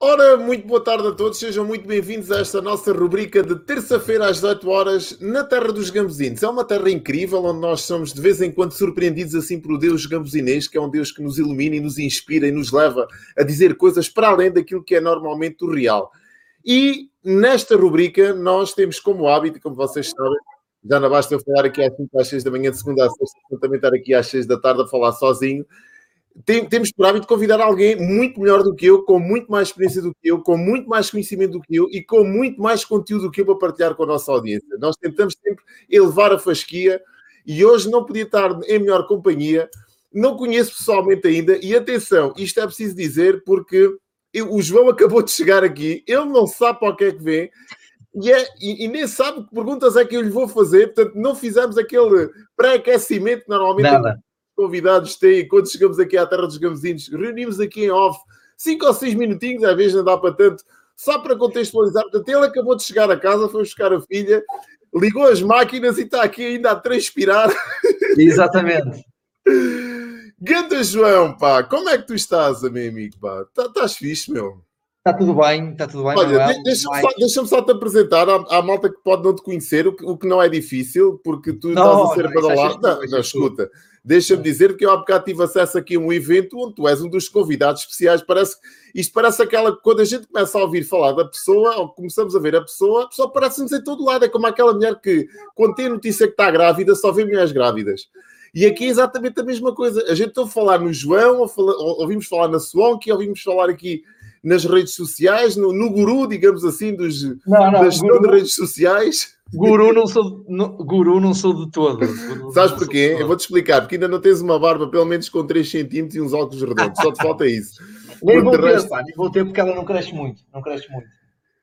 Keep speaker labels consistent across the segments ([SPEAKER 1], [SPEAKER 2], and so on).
[SPEAKER 1] Ora, muito boa tarde a todos, sejam muito bem-vindos a esta nossa rubrica de terça-feira às 18 horas na Terra dos Gambuzinos. É uma terra incrível onde nós somos de vez em quando surpreendidos assim por Deus gambuzinês, que é um Deus que nos ilumina e nos inspira e nos leva a dizer coisas para além daquilo que é normalmente o real. E nesta rubrica nós temos como hábito, como vocês sabem, já não basta eu falar aqui às 5 às 6 da manhã, de segunda a sexta, também estar aqui às 6 da tarde a falar sozinho tem, temos por hábito convidar alguém muito melhor do que eu, com muito mais experiência do que eu, com muito mais conhecimento do que eu e com muito mais conteúdo do que eu para partilhar com a nossa audiência. Nós tentamos sempre elevar a fasquia e hoje não podia estar em melhor companhia. Não conheço pessoalmente ainda e atenção, isto é preciso dizer porque eu, o João acabou de chegar aqui, ele não sabe para o que é que vem. E, é, e, e, nem sabe que perguntas é que eu lhe vou fazer, portanto, não fizemos aquele pré-aquecimento que normalmente
[SPEAKER 2] Nada
[SPEAKER 1] convidados têm, quando chegamos aqui à Terra dos Gamezinhos, reunimos aqui em off, cinco ou seis minutinhos, às vezes não dá para tanto, só para contextualizar. Portanto, ele acabou de chegar a casa, foi buscar a filha, ligou as máquinas e está aqui ainda a transpirar.
[SPEAKER 2] Exatamente.
[SPEAKER 1] Ganda João, pá, como é que tu estás, meu amigo? Pá? Tá, estás fixe, meu?
[SPEAKER 2] Está tudo bem, está tudo bem.
[SPEAKER 1] Olha, deixa-me só, deixa só, te apresentar à, à, malta que pode não te conhecer, o que, o que não é difícil, porque tu não, estás a ser badalado. Não, não, escuta. Deixa-me dizer que eu há bocado tive acesso aqui a um evento onde tu és um dos convidados especiais. Parece, isto parece aquela. Quando a gente começa a ouvir falar da pessoa, ou começamos a ver a pessoa, a pessoa parece-nos em todo lado. É como aquela mulher que, quando tem a notícia que está grávida, só vê mulheres grávidas. E aqui é exatamente a mesma coisa. A gente está a falar no João, ou fala, ou, ouvimos falar na Swonk, ouvimos falar aqui nas redes sociais, no, no guru, digamos assim, dos, não, não, das guru, redes sociais.
[SPEAKER 2] Guru não sou, no, guru não sou de todo.
[SPEAKER 1] Guru Sabes porquê? Eu vou-te explicar, porque ainda não tens uma barba pelo menos com 3 centímetros e uns óculos redondos, só te falta isso.
[SPEAKER 2] Nem vou, ter, resto... pá, nem vou ter porque ela não cresce muito, não cresce muito.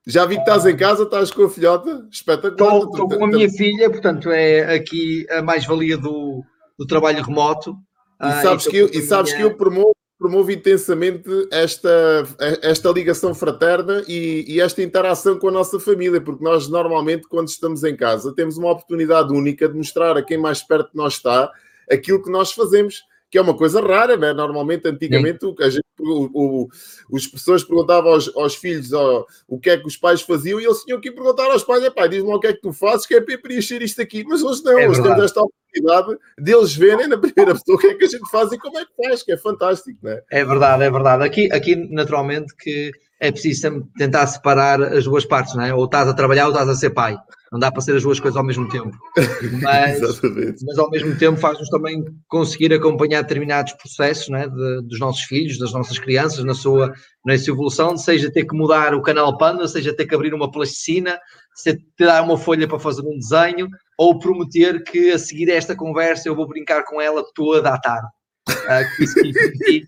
[SPEAKER 1] Já vi que estás em casa, estás com a filhota, espetacular.
[SPEAKER 2] Estou com a minha filha, portanto é aqui a mais-valia do, do trabalho remoto.
[SPEAKER 1] E sabes, ah, que, eu, e sabes minha... que eu promovo promovo intensamente esta, esta ligação fraterna e, e, esta interação com a nossa família, porque nós normalmente, quando estamos em casa, temos uma oportunidade única de mostrar a quem mais perto de nós está aquilo que nós fazemos que é uma coisa rara, né? Normalmente, antigamente, a gente, o, o, as pessoas perguntavam aos, aos filhos ó, o que é que os pais faziam e eles tinham que perguntar aos pais: pai, diz-me o que é que tu fazes, que é para preencher isto aqui. Mas hoje não, é hoje temos esta oportunidade deles verem na primeira pessoa o que é que a gente faz e como é que faz, que é fantástico, né?
[SPEAKER 2] É verdade, é verdade. Aqui, aqui naturalmente, que é preciso tentar separar as duas partes, não é? Ou estás a trabalhar ou estás a ser pai. Não dá para ser as duas coisas ao mesmo tempo. Mas, mas ao mesmo tempo faz-nos também conseguir acompanhar determinados processos é? de, dos nossos filhos, das nossas crianças, na sua, na sua evolução, seja ter que mudar o canal Panda, seja ter que abrir uma plasticina, seja ter dar uma folha para fazer um desenho, ou prometer que a seguir esta conversa eu vou brincar com ela toda à tarde. Uh, isso que prometi,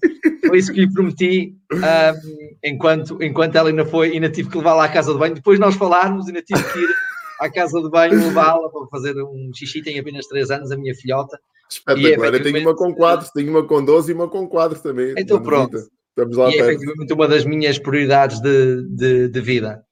[SPEAKER 2] foi isso que lhe prometi uh, enquanto, enquanto ela ainda foi, ainda tive que levá-la à casa de banho. Depois nós falarmos, ainda tive que ir à casa de banho levá-la para fazer um xixi. Tem apenas 3 anos, a minha filhota.
[SPEAKER 1] Espetacular. Eu tenho uma com 4, tenho uma com 12 e uma com 4 também.
[SPEAKER 2] Então pronto. Estamos lá e é efetivamente uma das minhas prioridades de, de, de vida.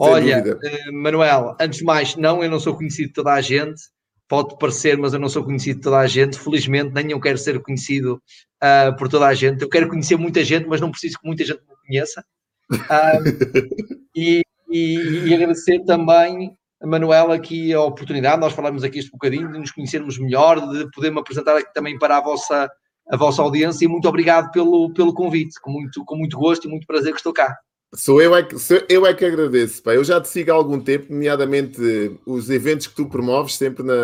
[SPEAKER 2] Sem Olha, uh, Manuel, antes de mais, não, eu não sou conhecido de toda a gente pode parecer, mas eu não sou conhecido de toda a gente. Felizmente, nem eu quero ser conhecido uh, por toda a gente. Eu quero conhecer muita gente, mas não preciso que muita gente me conheça. Uh, e, e, e, agradecer também a Manuela aqui a oportunidade, nós falamos aqui este bocadinho, de nos conhecermos melhor, de poder me apresentar aqui também para a vossa, a vossa audiência e muito obrigado pelo, pelo convite, com muito, com muito gosto e muito prazer que estou cá.
[SPEAKER 1] Sou eu, é que, sou eu é que agradeço. Pá. Eu já te sigo há algum tempo, nomeadamente os eventos que tu promoves sempre na.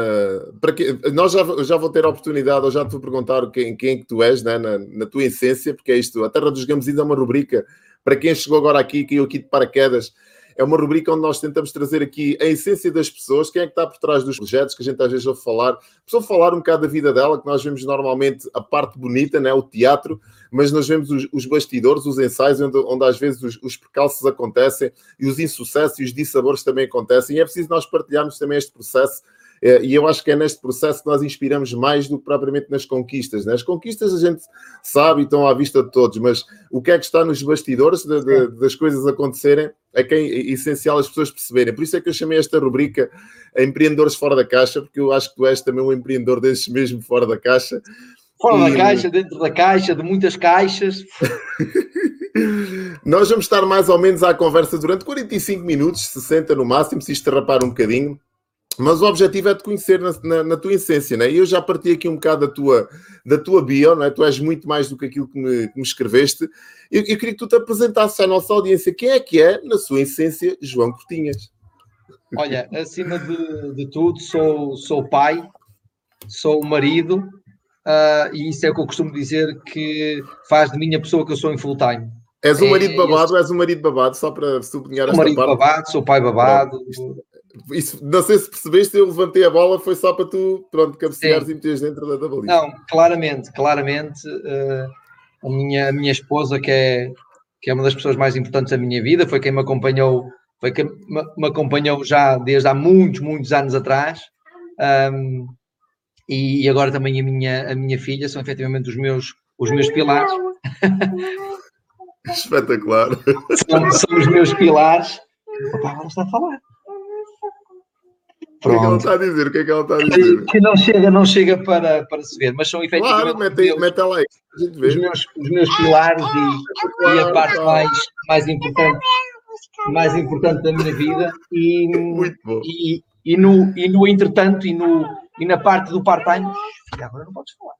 [SPEAKER 1] Para que, nós já, já vou ter a oportunidade, ou já te vou perguntar quem, quem é que tu és, né? na, na tua essência, porque é isto. A Terra dos Gamezinhos é uma rubrica. Para quem chegou agora aqui, caiu aqui de paraquedas, é uma rubrica onde nós tentamos trazer aqui a essência das pessoas, quem é que está por trás dos projetos, que a gente às vezes ouve falar, pessoa falar um bocado da vida dela, que nós vemos normalmente a parte bonita, né, o teatro, mas nós vemos os, os bastidores, os ensaios, onde, onde às vezes os, os, percalços acontecem e os insucessos e os dissabores também acontecem, e é preciso nós partilharmos também este processo e eu acho que é neste processo que nós inspiramos mais do que propriamente nas conquistas. Né? As conquistas a gente sabe e estão à vista de todos, mas o que é que está nos bastidores de, de, das coisas acontecerem é que é essencial as pessoas perceberem. Por isso é que eu chamei esta rubrica Empreendedores Fora da Caixa, porque eu acho que tu és também um empreendedor desses mesmo fora da caixa.
[SPEAKER 2] Fora e... da caixa, dentro da caixa, de muitas caixas.
[SPEAKER 1] Nós vamos estar mais ou menos à conversa durante 45 minutos, 60 no máximo, se isto derrapar um bocadinho. Mas o objetivo é te conhecer na, na, na, tua essência, né? E eu já parti aqui um bocado da tua, da tua bio, né? Tu és muito mais do que aquilo que me, que me escreveste. Eu, eu, queria que tu te apresentasses à nossa audiência quem é que é, na sua essência, João Cortinhas.
[SPEAKER 2] Olha, acima de, de tudo, sou, sou pai, sou marido, uh, e isso é o que eu costumo dizer que faz de mim a pessoa que eu sou em full time.
[SPEAKER 1] És um marido é, babado, és um marido babado, só para sublinhar esta
[SPEAKER 2] marido parte. babado, sou pai babado.
[SPEAKER 1] Isso, não sei se percebeste, eu levantei a bola, foi só para tu, pronto, cabeceares e meteres dentro da, da baliza.
[SPEAKER 2] Não, claramente, claramente, uh, a, minha, a minha esposa, que é, que é uma das pessoas mais importantes da minha vida, foi quem me acompanhou, foi quem me, me acompanhou já desde há muitos, muitos anos atrás. Um, e agora também a minha, a minha filha são efetivamente os meus, os meus pilares.
[SPEAKER 1] Espetacular.
[SPEAKER 2] São, são os meus pilares. O papai agora está a falar.
[SPEAKER 1] Pronto. O que é que ela está a dizer? O que é que ela está a dizer?
[SPEAKER 2] Que não chega, não chega para, para se ver, mas são efetivamente
[SPEAKER 1] claro, mete, mete ela aí,
[SPEAKER 2] os, meus, os meus pilares e, e a parte mais, mais importante mais importante da minha vida e, e, e, no, e no entretanto e, no, e na parte do part-time agora não podes falar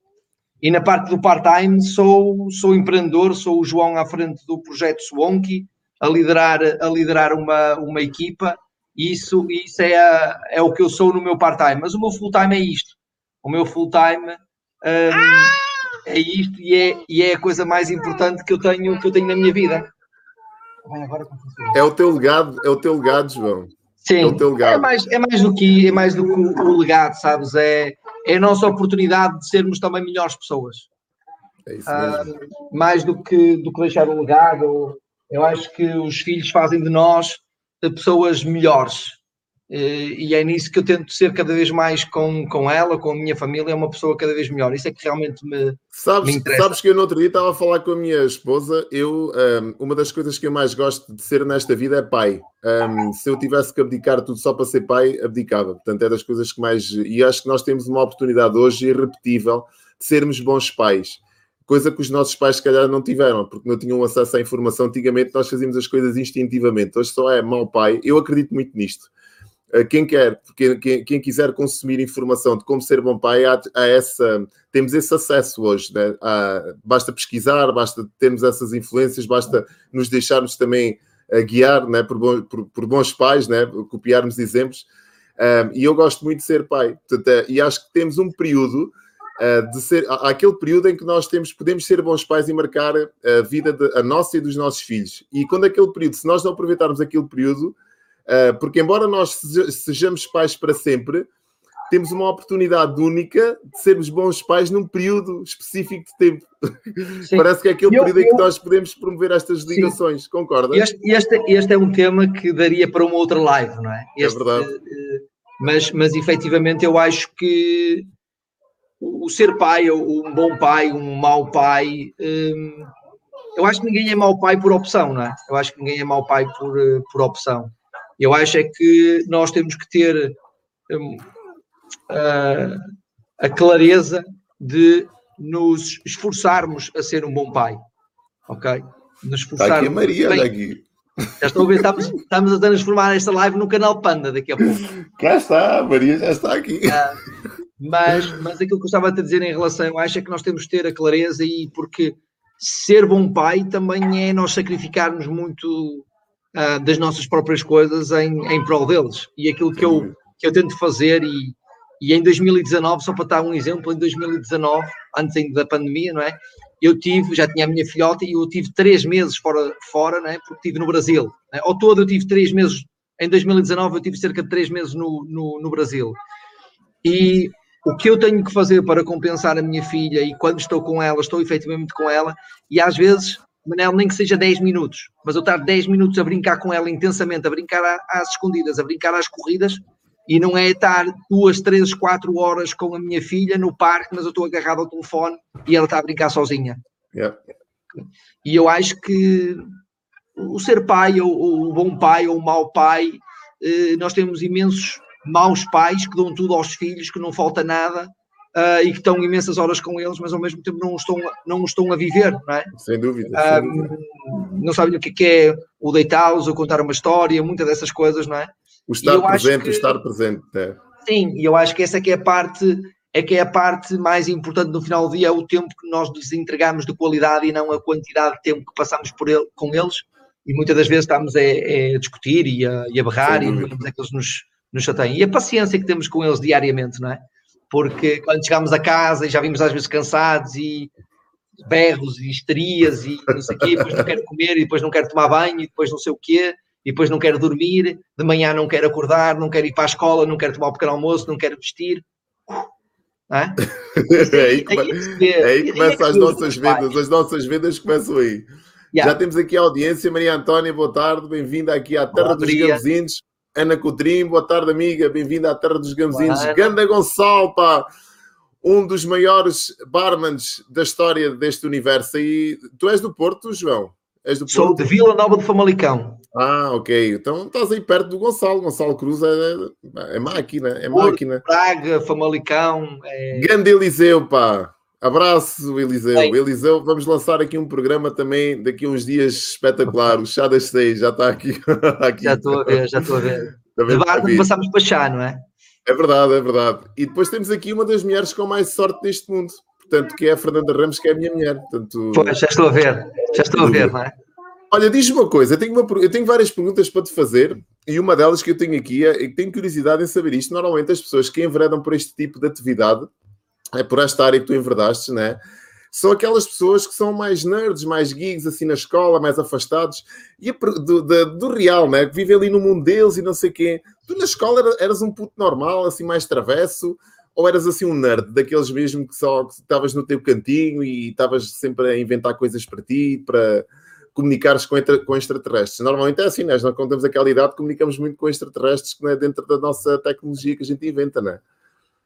[SPEAKER 2] e na parte do part-time sou, sou empreendedor, sou o João à frente do projeto Swonky a liderar, a liderar uma, uma equipa isso, isso é, a, é o que eu sou no meu part-time. Mas o meu full-time é isto. O meu full-time um, é isto e é, e é a coisa mais importante que eu tenho, que eu tenho na minha vida.
[SPEAKER 1] É o teu legado, é o teu legado, João.
[SPEAKER 2] Sim, é, o teu legado. é, mais, é mais do que é mais do que o, legado, sabes? É, é a nossa oportunidade de sermos também melhores pessoas.
[SPEAKER 1] É isso mesmo.
[SPEAKER 2] Uh, mais do que, do que deixar o legado, eu acho que os filhos fazem de nós pessoas melhores. Eh, e é nisso que eu tento ser cada vez mais com, com ela, com a minha família, uma pessoa cada vez melhor. Isso é que realmente me,
[SPEAKER 1] sabes,
[SPEAKER 2] me interessa.
[SPEAKER 1] Sabes que eu no outro dia estava a falar com a minha esposa. Eu, um, uma das coisas que eu mais gosto de ser nesta vida é pai. Um, se eu tivesse que abdicar tudo só para ser pai, abdicava. Portanto, é das coisas que mais. E acho que nós temos uma oportunidade hoje irrepetível de sermos bons pais coisa que os nossos pais, se calhar, não tiveram, porque não tinham acesso à informação. Antigamente, nós fazíamos as coisas instintivamente. Hoje só é mau pai. Eu acredito muito nisto. Eh, quem quer, quem, quem, quiser consumir informação de como ser bom pai, há, há essa, temos esse acesso hoje. Né? Há, basta pesquisar, basta termos essas influências, basta nos deixarmos também uh, guiar né? por, bom, por, por, bons pais, né? copiarmos exemplos. Um, e eu gosto muito de ser pai. Portanto, é, e acho que temos um período de ser aquele período em que nós temos, podemos ser bons pais e marcar a vida de, a nossa e dos nossos filhos. E quando aquele período, se nós não aproveitarmos aquele período, uh, porque embora nós sejamos pais para sempre, temos uma oportunidade única de sermos bons pais num período específico de tempo. Parece que é aquele eu, período eu, em que nós podemos promover estas ligações, concorda?
[SPEAKER 2] Este, este, este, é um tema que daria para uma outra live, não é?
[SPEAKER 1] é este, é verdade.
[SPEAKER 2] Eh, mas, mas efetivamente eu acho que o ser pai, um bom pai, um mau pai, hum, eu acho que ninguém é mau pai por opção, não é? Eu acho que ninguém é mau pai por, eh, por opção. Eu acho é que nós temos que ter um, a, a clareza de nos esforçarmos a ser um bom pai, ok?
[SPEAKER 1] Nos esforçarmos. Está aqui a Maria, olha aqui.
[SPEAKER 2] Já estou a ver, estamos, estamos a transformar esta live no canal Panda daqui a pouco.
[SPEAKER 1] Cá está, a Maria já está aqui.
[SPEAKER 2] Uh, mas, mas aquilo que eu estava a dizer em relação, acho é que nós temos que ter a clareza e porque ser bom pai também é nós sacrificarmos muito uh, das nossas próprias coisas em, em prol deles. E aquilo que eu, que eu tento fazer, e, e em 2019, só para dar um exemplo, em 2019, antes ainda da pandemia, não é? Eu tive, já tinha a minha filhota e eu tive três meses fora, fora não é? porque estive no Brasil. É? Ao todo eu tive três meses, em 2019 eu tive cerca de três meses no, no, no Brasil. E o que eu tenho que fazer para compensar a minha filha e quando estou com ela, estou efetivamente com ela e às vezes, Manel, nem que seja 10 minutos, mas eu estar 10 minutos a brincar com ela intensamente, a brincar às escondidas, a brincar às corridas e não é estar duas, três, quatro horas com a minha filha no parque, mas eu estou agarrado ao telefone e ela está a brincar sozinha.
[SPEAKER 1] Yeah.
[SPEAKER 2] E eu acho que o ser pai, ou o bom pai, ou o mau pai, eh, nós temos imensos maus pais que dão tudo aos filhos, que não falta nada, uh, e que estão imensas horas com eles, mas ao mesmo tempo não estão, não estão a viver, não é?
[SPEAKER 1] Sem dúvida.
[SPEAKER 2] Sem dúvida. Não sabem o que é o deitá-los ou contar uma história, muitas dessas coisas, não é?
[SPEAKER 1] O estar presente, que, o estar presente. É.
[SPEAKER 2] Sim, e eu acho que essa é que é a parte é que é a parte mais importante no final do dia, é o tempo que nós lhes entregamos de qualidade e não a quantidade de tempo que passamos por ele, com eles. E muitas das vezes estamos a, a discutir e a, e a berrar e não é que eles nos, nos chateiam. E a paciência que temos com eles diariamente, não é? Porque quando chegamos a casa e já vimos às vezes cansados e berros e histerias e não sei o quê, depois não quero comer e depois não quero tomar banho e depois não sei o quê, e depois não quero dormir, de manhã não quero acordar, não quero ir para a escola, não quero tomar o pequeno almoço, não quero vestir.
[SPEAKER 1] É? é aí, come... é aí é começam as nossas vendas, as nossas vendas começam aí. Yeah. Já temos aqui a audiência, Maria Antónia, boa tarde, bem-vinda aqui à Terra Olá, dos Gamzinhos. Ana Coutrinho, boa tarde, amiga, bem-vinda à Terra dos Gamzinhos. Ganda Gonçalo, pá, um dos maiores barmans da história deste universo. E tu és do Porto, João? És do
[SPEAKER 2] Sou de Vila Nova de Famalicão.
[SPEAKER 1] Ah, ok. Então estás aí perto do Gonçalo. Gonçalo Cruz é, é máquina, é máquina.
[SPEAKER 2] Praga, Famalicão.
[SPEAKER 1] É... Grande Eliseu, pá. Abraço, Eliseu. Bem. Eliseu, vamos lançar aqui um programa também daqui a uns dias espetacular. O Chá das Seis já está aqui.
[SPEAKER 2] aqui. Já estou a ver, já estou a ver. De barco passamos para chá, não é?
[SPEAKER 1] É verdade, é verdade. E depois temos aqui uma das mulheres com mais sorte neste mundo portanto, que é a Fernanda Ramos, que é a minha mulher. Portanto,
[SPEAKER 2] pois, já estou a ver, já estou a ver, não é?
[SPEAKER 1] Olha, diz-me uma coisa, eu tenho, uma, eu tenho várias perguntas para te fazer e uma delas que eu tenho aqui é que tenho curiosidade em saber isto. Normalmente as pessoas que enveredam por este tipo de atividade, é por esta área que tu enveredaste, né? São aquelas pessoas que são mais nerds, mais geeks, assim na escola, mais afastados, e do, do, do real, né? Que vivem ali no mundo deles e não sei quê. Tu na escola eras um puto normal, assim, mais travesso, ou eras assim um nerd, daqueles mesmo que só estavas no teu cantinho e estavas sempre a inventar coisas para ti, para comunicares com, com extraterrestres? Normalmente é assim, nós não contamos aquela idade, comunicamos muito com extraterrestres que não é dentro da nossa tecnologia que a gente inventa, não é?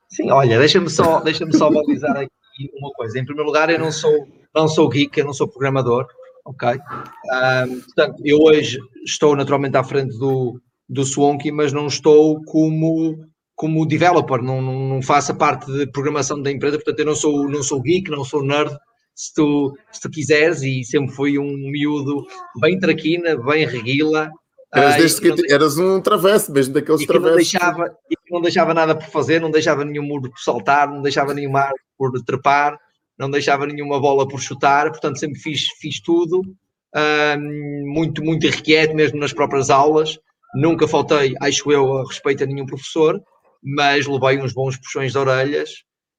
[SPEAKER 2] Sim, olha, deixa-me só, deixa só balizar aqui uma coisa. Em primeiro lugar, eu não sou, não sou geek, eu não sou programador, ok? Um, portanto, eu hoje estou naturalmente à frente do, do Swanky, mas não estou como como developer, não, não, não faço a parte de programação da empresa, portanto eu não sou, não sou geek, não sou nerd, se tu, se tu quiseres, e sempre fui um miúdo bem traquina, bem reguila.
[SPEAKER 1] Eras, desde que, não, eras um travesso, mesmo daqueles e travessos.
[SPEAKER 2] Não deixava, e não deixava nada por fazer, não deixava nenhum muro por saltar, não deixava nenhum ar por trepar, não deixava nenhuma bola por chutar, portanto sempre fiz, fiz tudo, muito, muito irrequieto mesmo nas próprias aulas, nunca faltei, acho eu, a respeito a nenhum professor, mas levei uns bons puxões de orelhas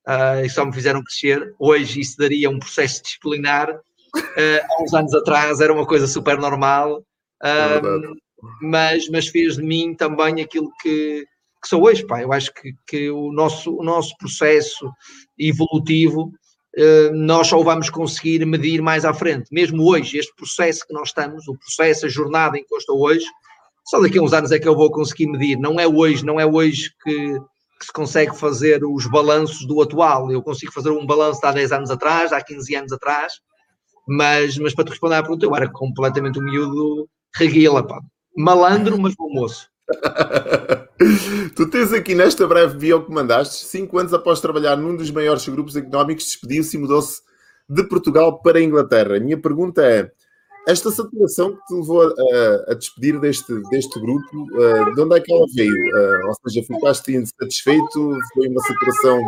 [SPEAKER 2] uh, e só me fizeram crescer. Hoje isso daria um processo disciplinar. Uh, há uns anos atrás era uma coisa super normal, uh, mas, mas fez de mim também aquilo que, que sou hoje. Pá. Eu acho que, que o, nosso, o nosso processo evolutivo nós só vamos conseguir medir mais à frente. Mesmo hoje, este processo que nós estamos, o processo, a jornada em que eu estou hoje, só daqui a uns anos é que eu vou conseguir medir. Não é hoje, não é hoje que, que se consegue fazer os balanços do atual. Eu consigo fazer um balanço de há 10 anos atrás, há 15 anos atrás, mas, mas para te responder à pergunta, eu era completamente um miúdo reguila, pá. Malandro, mas bom moço.
[SPEAKER 1] tu tens aqui nesta breve bio que mandaste, cinco anos após trabalhar num dos maiores grupos económicos, despediu-se e mudou-se de Portugal para a Inglaterra. A minha pergunta é: esta saturação que te levou a, a despedir deste, deste grupo, uh, de onde é que ela veio? Uh, ou seja, ficaste insatisfeito? Foi uma saturação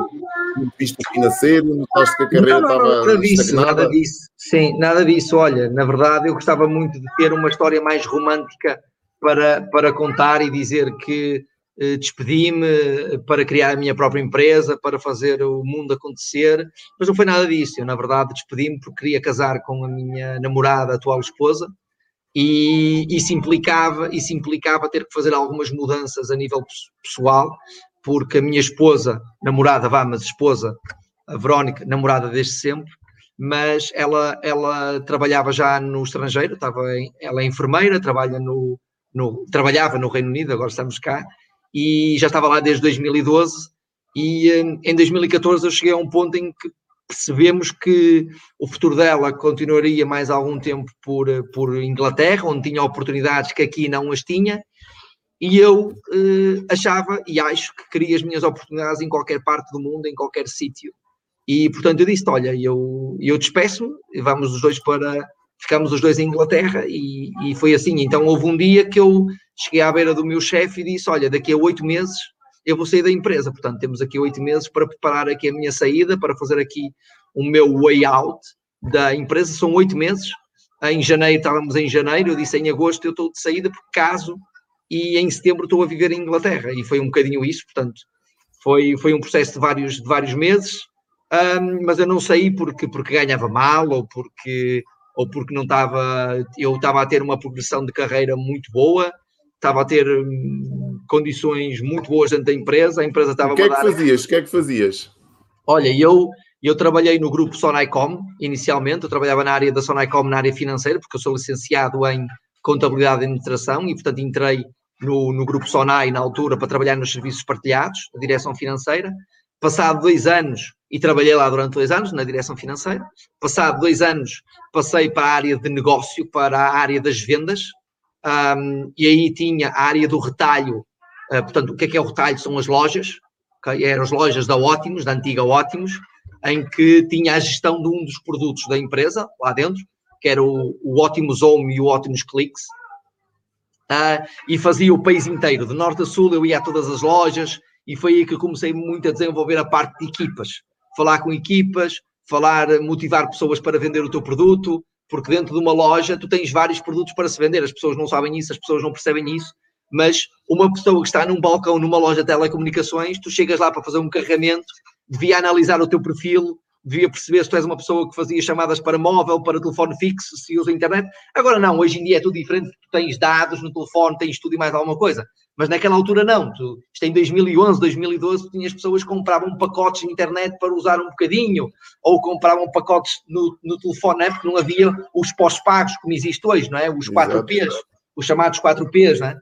[SPEAKER 1] do visto financeiro? Notaste que a carreira não, não, estava.
[SPEAKER 2] Nada disso, nada disso. Sim, nada disso. Olha, na verdade, eu gostava muito de ter uma história mais romântica para, para contar e dizer que eh, despedi-me eh, para criar a minha própria empresa, para fazer o mundo acontecer, mas não foi nada disso. Eu, na verdade, despedi-me porque queria casar com a minha namorada, atual esposa, e isso implicava, isso implicava ter que fazer algumas mudanças a nível pessoal, porque a minha esposa, namorada, vá, mas esposa, a Verónica, namorada desde sempre, mas ela, ela trabalhava já no estrangeiro, estava em, ela é enfermeira, trabalha no, no, trabalhava no Reino Unido, agora estamos cá, e já estava lá desde 2012 e hum, em 2014 eu cheguei a um ponto em que percebemos que o futuro dela continuaria mais algum tempo por, por Inglaterra, onde tinha oportunidades que aqui não as tinha, E eu uh, achava e acho que queria as minhas oportunidades em qualquer parte do mundo, em qualquer sítio. E portanto eu disse: Olha, eu, eu despeço-me, vamos os dois para. Ficamos os dois em Inglaterra e, e foi assim. Então houve um dia que eu cheguei à beira do meu chefe e disse: Olha, daqui a oito meses eu vou sair da empresa. Portanto, temos aqui oito meses para preparar aqui a minha saída, para fazer aqui o meu way out da empresa. São oito meses. Em janeiro, estávamos em janeiro, eu disse em agosto eu estou de saída por caso e em setembro estou a viver em Inglaterra. E foi um bocadinho isso, portanto, foi, foi um processo de vários, de vários meses, um, mas eu não saí porque, porque ganhava mal ou porque, ou porque não estava, eu estava a ter uma progressão de carreira muito boa, estava a ter hum, condições muito boas dentro da empresa, a empresa estava
[SPEAKER 1] O que é que dar... fazias? O que é que fazias?
[SPEAKER 2] Olha, eu, eu trabalhei no grupo Sonaicom, inicialmente, eu trabalhava na área da Sonaicom, na área financeira, porque eu sou licenciado em contabilidade e administração e, portanto, entrei no, no grupo Sonai na altura para trabalhar nos serviços partilhados, da direção financeira. Passado dois anos, e trabalhei lá durante dois anos na direção financeira. Passado dois anos, passei para a área de negócio, para a área das vendas, um, e aí tinha a área do retalho. Uh, portanto, o que é que é o retalho? São as lojas, okay? eram as lojas da Ótimos, da antiga Ótimos, em que tinha a gestão de um dos produtos da empresa lá dentro, que era o, Ótimos Home e o Ótimos Clicks, uh, e fazia o país inteiro, de norte a sul, eu ia a todas as lojas, e foi aí que comecei muito a desenvolver a parte de equipas, falar com equipas, falar, motivar pessoas para vender o teu produto, porque dentro de uma loja tu tens vários produtos para se vender, as pessoas não sabem isso, as pessoas não percebem isso, mas uma pessoa que está num balcão numa loja de telecomunicações, tu chegas lá para fazer um carregamento, devia analisar o teu perfil, devia perceber se tu és uma pessoa que fazia chamadas para móvel, para telefone fixo, se usa internet. Agora não, hoje em dia é tudo diferente, tu tens dados no telefone, tens tudo e mais alguma coisa. Mas naquela altura não. Tu, isto em 2011, 2012, tu tinhas pessoas que compravam pacotes de internet para usar um bocadinho, ou compravam pacotes no, no telefone, né? porque não havia os pós-pagos como existe hoje, não é? Os 4Ps, os chamados 4Ps, não é?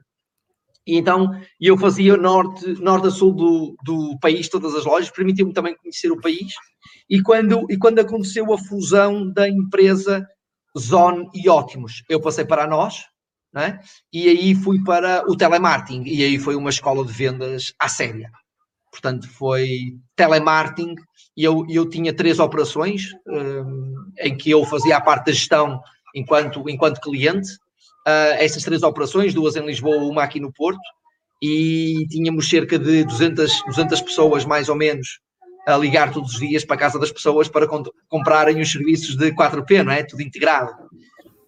[SPEAKER 2] E então eu fazia norte, norte a sul do, do país, todas as lojas, permitiu-me também conhecer o país. E quando, e quando aconteceu a fusão da empresa Zone e Ótimos, eu passei para nós, né? e aí fui para o telemarketing, e aí foi uma escola de vendas à séria. Portanto, foi telemarketing, e eu, eu tinha três operações um, em que eu fazia a parte da gestão enquanto, enquanto cliente, uh, essas três operações, duas em Lisboa, uma aqui no Porto, e tínhamos cerca de 200, 200 pessoas, mais ou menos, a ligar todos os dias para a casa das pessoas para comprarem os serviços de 4P, não é? Tudo integrado.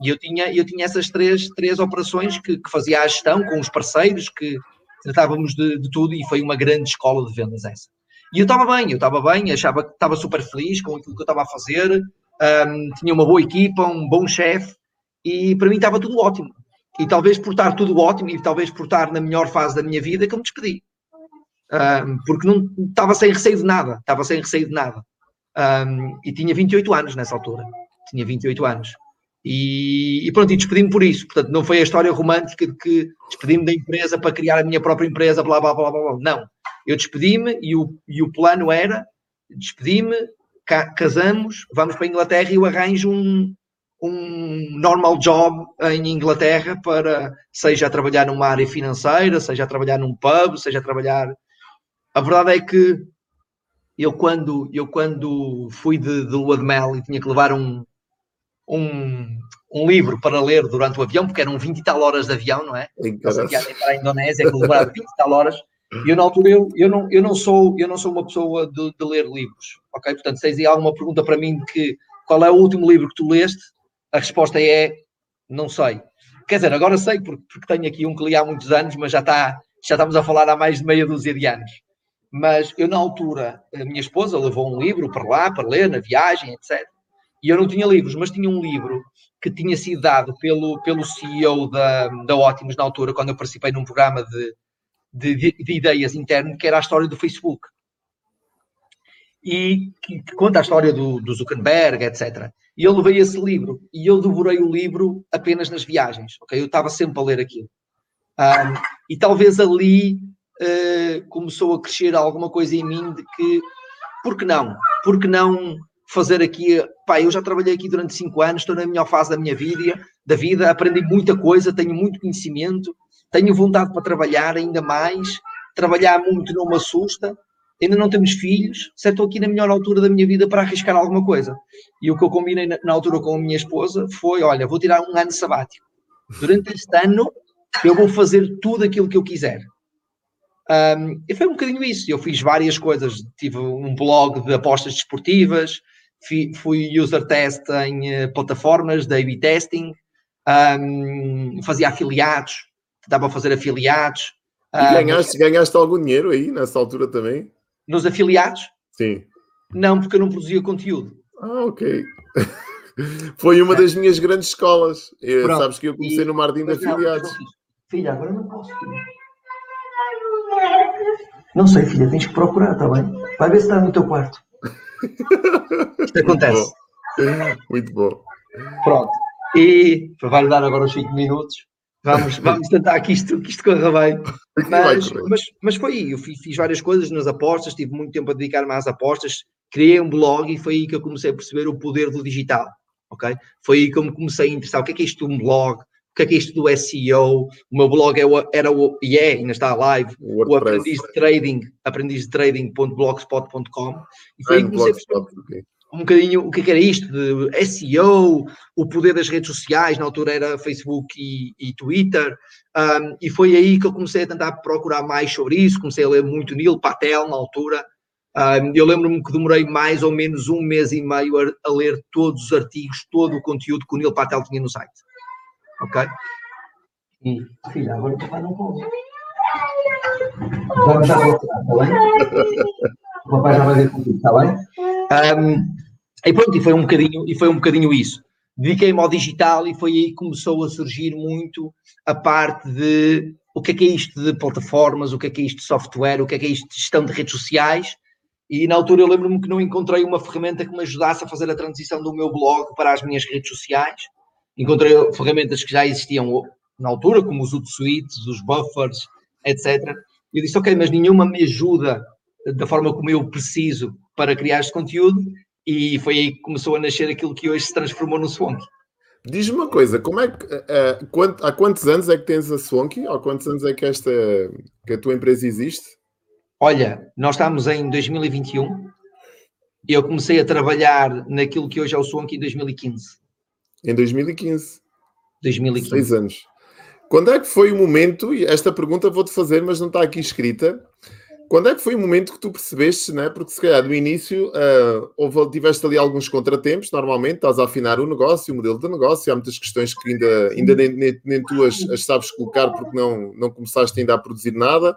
[SPEAKER 2] E eu tinha, eu tinha essas três, três operações que, que fazia a gestão com os parceiros, que tratávamos de, de, tudo e foi uma grande escola de vendas essa. E eu estava bem, eu estava bem, achava que estava super feliz com aquilo que eu estava a fazer, um, tinha uma boa equipa, um bom chefe, e para mim estava tudo ótimo. E talvez por estar tudo ótimo e talvez por estar na melhor fase da minha vida que eu me despedi. Um, porque não estava sem receio de nada, estava sem receio de nada. Um, e tinha 28 anos nessa altura. Tinha 28 anos. E, e pronto, e despedi-me por isso. Portanto, não foi a história romântica de que despedi-me da empresa para criar a minha própria empresa, blá blá blá blá. blá. Não. Eu despedi-me e o, e o plano era: despedi-me, ca casamos, vamos para a Inglaterra e eu arranjo um, um normal job em Inglaterra para, seja a trabalhar numa área financeira, seja a trabalhar num pub, seja a trabalhar. A verdade é que eu, quando, eu, quando fui de, de lua de mel e tinha que levar um, um, um livro para ler durante o avião, porque eram 20 e tal horas de avião, não é? Nossa para a Indonésia, que levava 20 e tal horas. E eu, na altura, eu, eu, não, eu, não sou, eu não sou uma pessoa de, de ler livros, ok? Portanto, se tens aí alguma pergunta para mim de que qual é o último livro que tu leste, a resposta é não sei. Quer dizer, agora sei porque, porque tenho aqui um que li há muitos anos, mas já, está, já estamos a falar há mais de meia dúzia de anos. Mas eu, na altura, a minha esposa levou um livro para lá, para ler, na viagem, etc. E eu não tinha livros, mas tinha um livro que tinha sido dado pelo, pelo CEO da, da Ótimos na altura, quando eu participei num programa de, de, de ideias interno, que era a história do Facebook. E que, que conta a história do, do Zuckerberg, etc. E eu levei esse livro e eu devorei o livro apenas nas viagens, ok? Eu estava sempre a ler aquilo. Um, e talvez ali uh, começou a crescer alguma coisa em mim de que, por que não? Por que não fazer aqui? Pá, eu já trabalhei aqui durante cinco anos, estou na melhor fase da minha vida, da vida, aprendi muita coisa, tenho muito conhecimento tenho vontade para trabalhar ainda mais, trabalhar muito não me assusta, ainda não temos filhos, se estou aqui na melhor altura da minha vida para arriscar alguma coisa. E o que eu combinei na, na altura com a minha esposa foi, olha, vou tirar um ano sabático. Durante este ano eu vou fazer tudo aquilo que eu quiser. Um, e foi um bocadinho isso. Eu fiz várias coisas. Tive um blog de apostas desportivas, fui, user test em uh, plataformas de A-B testing, um, fazia afiliados, dava a fazer afiliados.
[SPEAKER 1] E ganhaste, ganhaste algum dinheiro aí nessa altura também?
[SPEAKER 2] Nos afiliados?
[SPEAKER 1] Sim.
[SPEAKER 2] Não, porque eu não produzia conteúdo.
[SPEAKER 1] Ah, ok. Foi uma das minhas grandes escolas. Eu, sabes que eu comecei e... no Martim de Afiliados.
[SPEAKER 2] Filha, agora não posso. Filha. Não sei, filha, tens que procurar, está bem? Vai ver se está no teu quarto. Isto acontece.
[SPEAKER 1] Muito bom.
[SPEAKER 2] Pronto. E vai dar agora os 5 minutos. Vamos, vamos tentar que isto, que isto corra bem. Mas, mas, mas foi aí, eu fiz, fiz, várias coisas nas apostas, tive muito tempo a dedicar-me às apostas, criei um blog e foi aí que eu comecei a perceber o poder do digital. Ok? Foi aí que eu me comecei a interessar. O que é que é isto de um blog? O que é que é isto do SEO? O? Meu blog é era o, e é, ainda está live, o aprendiz de trading, aprendiz de trading.blogspot.com. E foi aí que comecei um bocadinho o que, é que era isto de SEO, o? Poder das redes sociais, na altura era Facebook e, e Twitter, um, e foi aí que eu comecei a tentar procurar mais sobre isso, comecei a ler muito Neil Patel na altura, um, eu lembro-me que demorei mais ou menos um mês e meio a, a, ler todos os artigos, todo o conteúdo que o Neil Patel tinha no site, ok? E, filha, agora o papai não pode. Vamos já voltar, está bem? O papai já vai ver contigo, está bem? Um, e pronto, e foi um bocadinho, e foi um bocadinho isso. Dediquei-me ao digital e foi aí que começou a surgir muito a parte de o que é que é isto de plataformas, o que é que é isto de software, o que é que é isto de gestão de redes sociais. E na altura eu lembro-me que não encontrei uma ferramenta que me ajudasse a fazer a transição do meu blog para as minhas redes sociais. Encontrei ferramentas que já existiam na altura, como os Hootsuite, os buffers, etc. E eu disse, ok, mas nenhuma me ajuda da forma como eu preciso para criar este conteúdo e foi aí que começou a nascer aquilo que hoje se transformou no Swanky.
[SPEAKER 1] Diz-me uma coisa, como é que, uh, quant, há quantos anos é que tens a Swanky? Há quantos anos é que esta que a tua empresa existe?
[SPEAKER 2] Olha, nós estamos em 2021 e eu comecei a trabalhar naquilo que hoje é o Swanky em 2015.
[SPEAKER 1] Em 2015?
[SPEAKER 2] 2015.
[SPEAKER 1] Seis anos. Quando é que foi o momento, e esta pergunta vou-te fazer, mas não está aqui escrita, quando é que foi o momento que tu percebeste, né? porque se calhar no início uh, houve, tiveste ali alguns contratempos, normalmente estás a afinar o negócio, o modelo de negócio, há muitas questões que ainda, ainda nem, nem, nem tu as, as, sabes colocar porque não, não começaste ainda a produzir nada,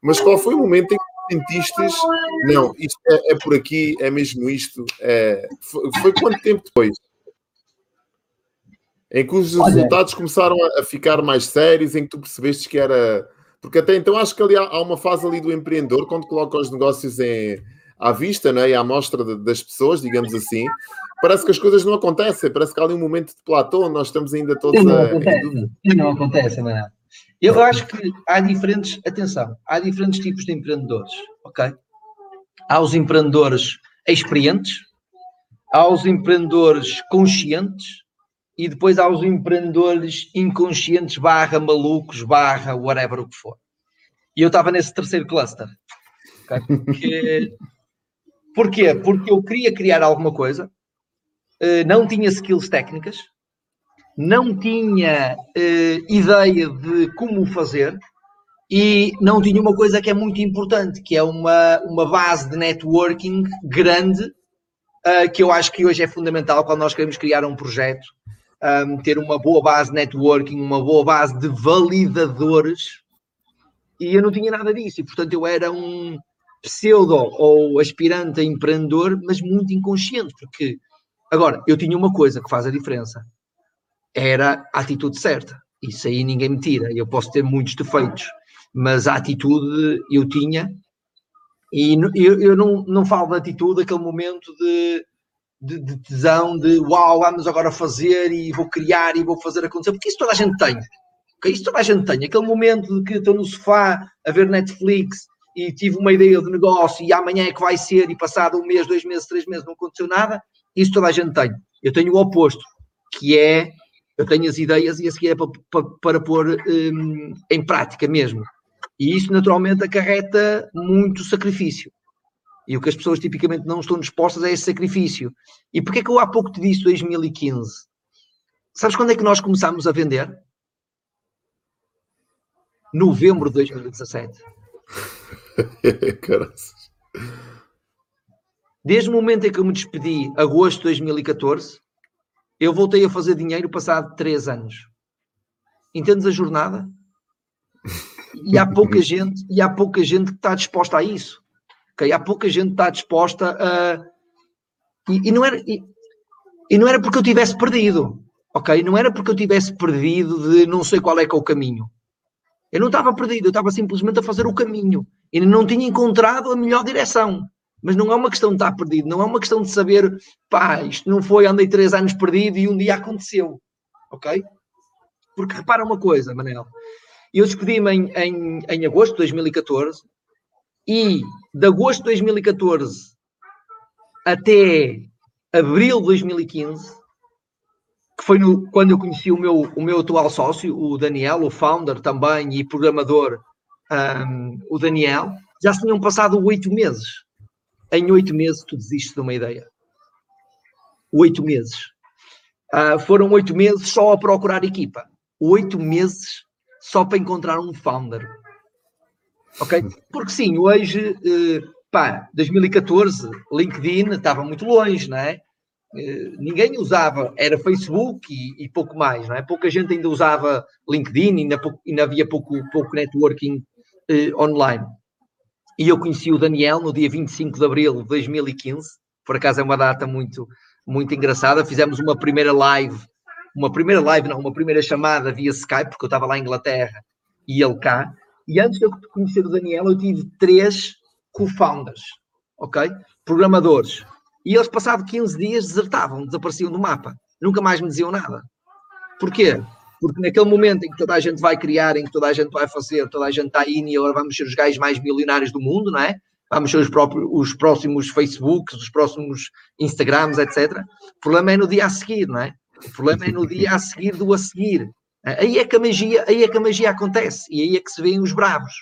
[SPEAKER 1] mas qual foi o momento em que sentistes, não, isto é, é por aqui, é mesmo isto, é, foi, foi, quanto tempo depois? Em que os resultados começaram a, ficar mais sérios, em que tu percebeste que era porque até então acho que ali há, há uma fase ali do empreendedor, quando coloca os negócios em, à vista né, e à mostra de, das pessoas, digamos assim, parece que as coisas não acontecem, parece que há ali um momento de platô, nós estamos ainda todos
[SPEAKER 2] não a. Acontece. Não acontece, Manuel. Eu acho que há diferentes, atenção, há diferentes tipos de empreendedores, ok? Há os empreendedores experientes, há os empreendedores conscientes e depois há os empreendedores inconscientes barra malucos barra whatever o que for. E eu estava nesse terceiro cluster. Okay? Porque, porquê? Porque eu queria criar alguma coisa, eh, não tinha skills técnicas, não tinha uh, ideia de como fazer e não tinha uma coisa que é muito importante, que é uma, uma base de networking grande, uh, que eu acho que hoje é fundamental quando nós queremos criar um projeto um, ter uma boa base de networking, uma boa base de validadores, e eu não tinha nada disso, e portanto eu era um pseudo ou aspirante a empreendedor, mas muito inconsciente, porque agora eu tinha uma coisa que faz a diferença, era a atitude certa. Isso aí ninguém me tira. Eu posso ter muitos defeitos, mas a atitude eu tinha. E eu, eu não, não falo da atitude, aquele momento de de, de, tesão, de uau, vamos agora fazer e vou criar e vou fazer acontecer, porque isso toda a gente tem. Okay? Isso toda a gente tem. Aquele momento de que estou no sofá a ver Netflix e tive uma ideia de negócio e amanhã é que vai ser e passado um mês, dois meses, três meses não aconteceu nada, isso toda a gente tem. Eu tenho o oposto, que é Eu tenho as ideias e a seguir é para, para, para pôr um, em prática mesmo. E isso naturalmente acarreta muito sacrifício. E o que as pessoas tipicamente não estão dispostas é esse sacrifício. E porquê que eu há pouco te disse 2015? Sabes quando é que nós começámos a vender? Novembro de 2017. Caraças. Desde o momento em que eu me despedi, agosto de 2014, eu voltei a fazer dinheiro passado três anos. Entendes a jornada? E há pouca gente, e há pouca gente que está disposta a isso. Okay? Há pouca gente que está disposta a. E, e não era, e, e, não era porque eu tivesse perdido. Ok? Não era porque eu tivesse perdido de não sei qual é que é o caminho. Eu não estava perdido, eu estava simplesmente a fazer o caminho. E não tinha encontrado a melhor direção. Mas não é uma questão de estar perdido, não é uma questão de saber, pá, isto não foi, andei três anos perdido e um dia aconteceu. Ok? Porque repara uma coisa, Manel. Eu despedi-me em, em, em agosto de 2014 e de agosto de 2014 até abril de 2015, que foi no, quando eu conheci o meu, o meu atual sócio, o Daniel, o founder também e programador, um, o Daniel, já se tinham passado oito meses em oito meses tu desistes de uma ideia. Oito meses. Uh, foram oito meses só a procurar equipa. Oito meses só para encontrar um founder. Ok? Porque sim, hoje, uh, pá, 2014, LinkedIn estava muito longe, não é? Uh, ninguém usava, era Facebook e, e, pouco mais, não é? Pouca gente ainda usava LinkedIn, ainda, pouco, ainda havia pouco, pouco networking uh, online. E eu conheci o Daniel no dia 25 de abril de 2015. Por acaso é uma data muito, muito engraçada. Fizemos uma primeira live, uma primeira live, não, uma primeira chamada via Skype, porque eu estava lá em Inglaterra e ele cá. E antes de eu conhecer o Daniel, eu tive três co-founders, ok? Programadores. E eles, passado 15 dias, desertavam, desapareciam do mapa. Nunca mais me diziam nada. Porquê? Porque naquele momento em que toda a gente vai criar, em que toda a gente vai fazer, toda a gente está indo e agora vamos ser os gajos mais milionários do mundo, não é? Vamos ser os, próprios, os próximos Facebooks, os próximos Instagrams, etc. O problema é no dia a seguir, não é? O problema é no dia a seguir do a seguir. Aí é que a magia, aí é que a magia acontece e aí é que se vêem os bravos.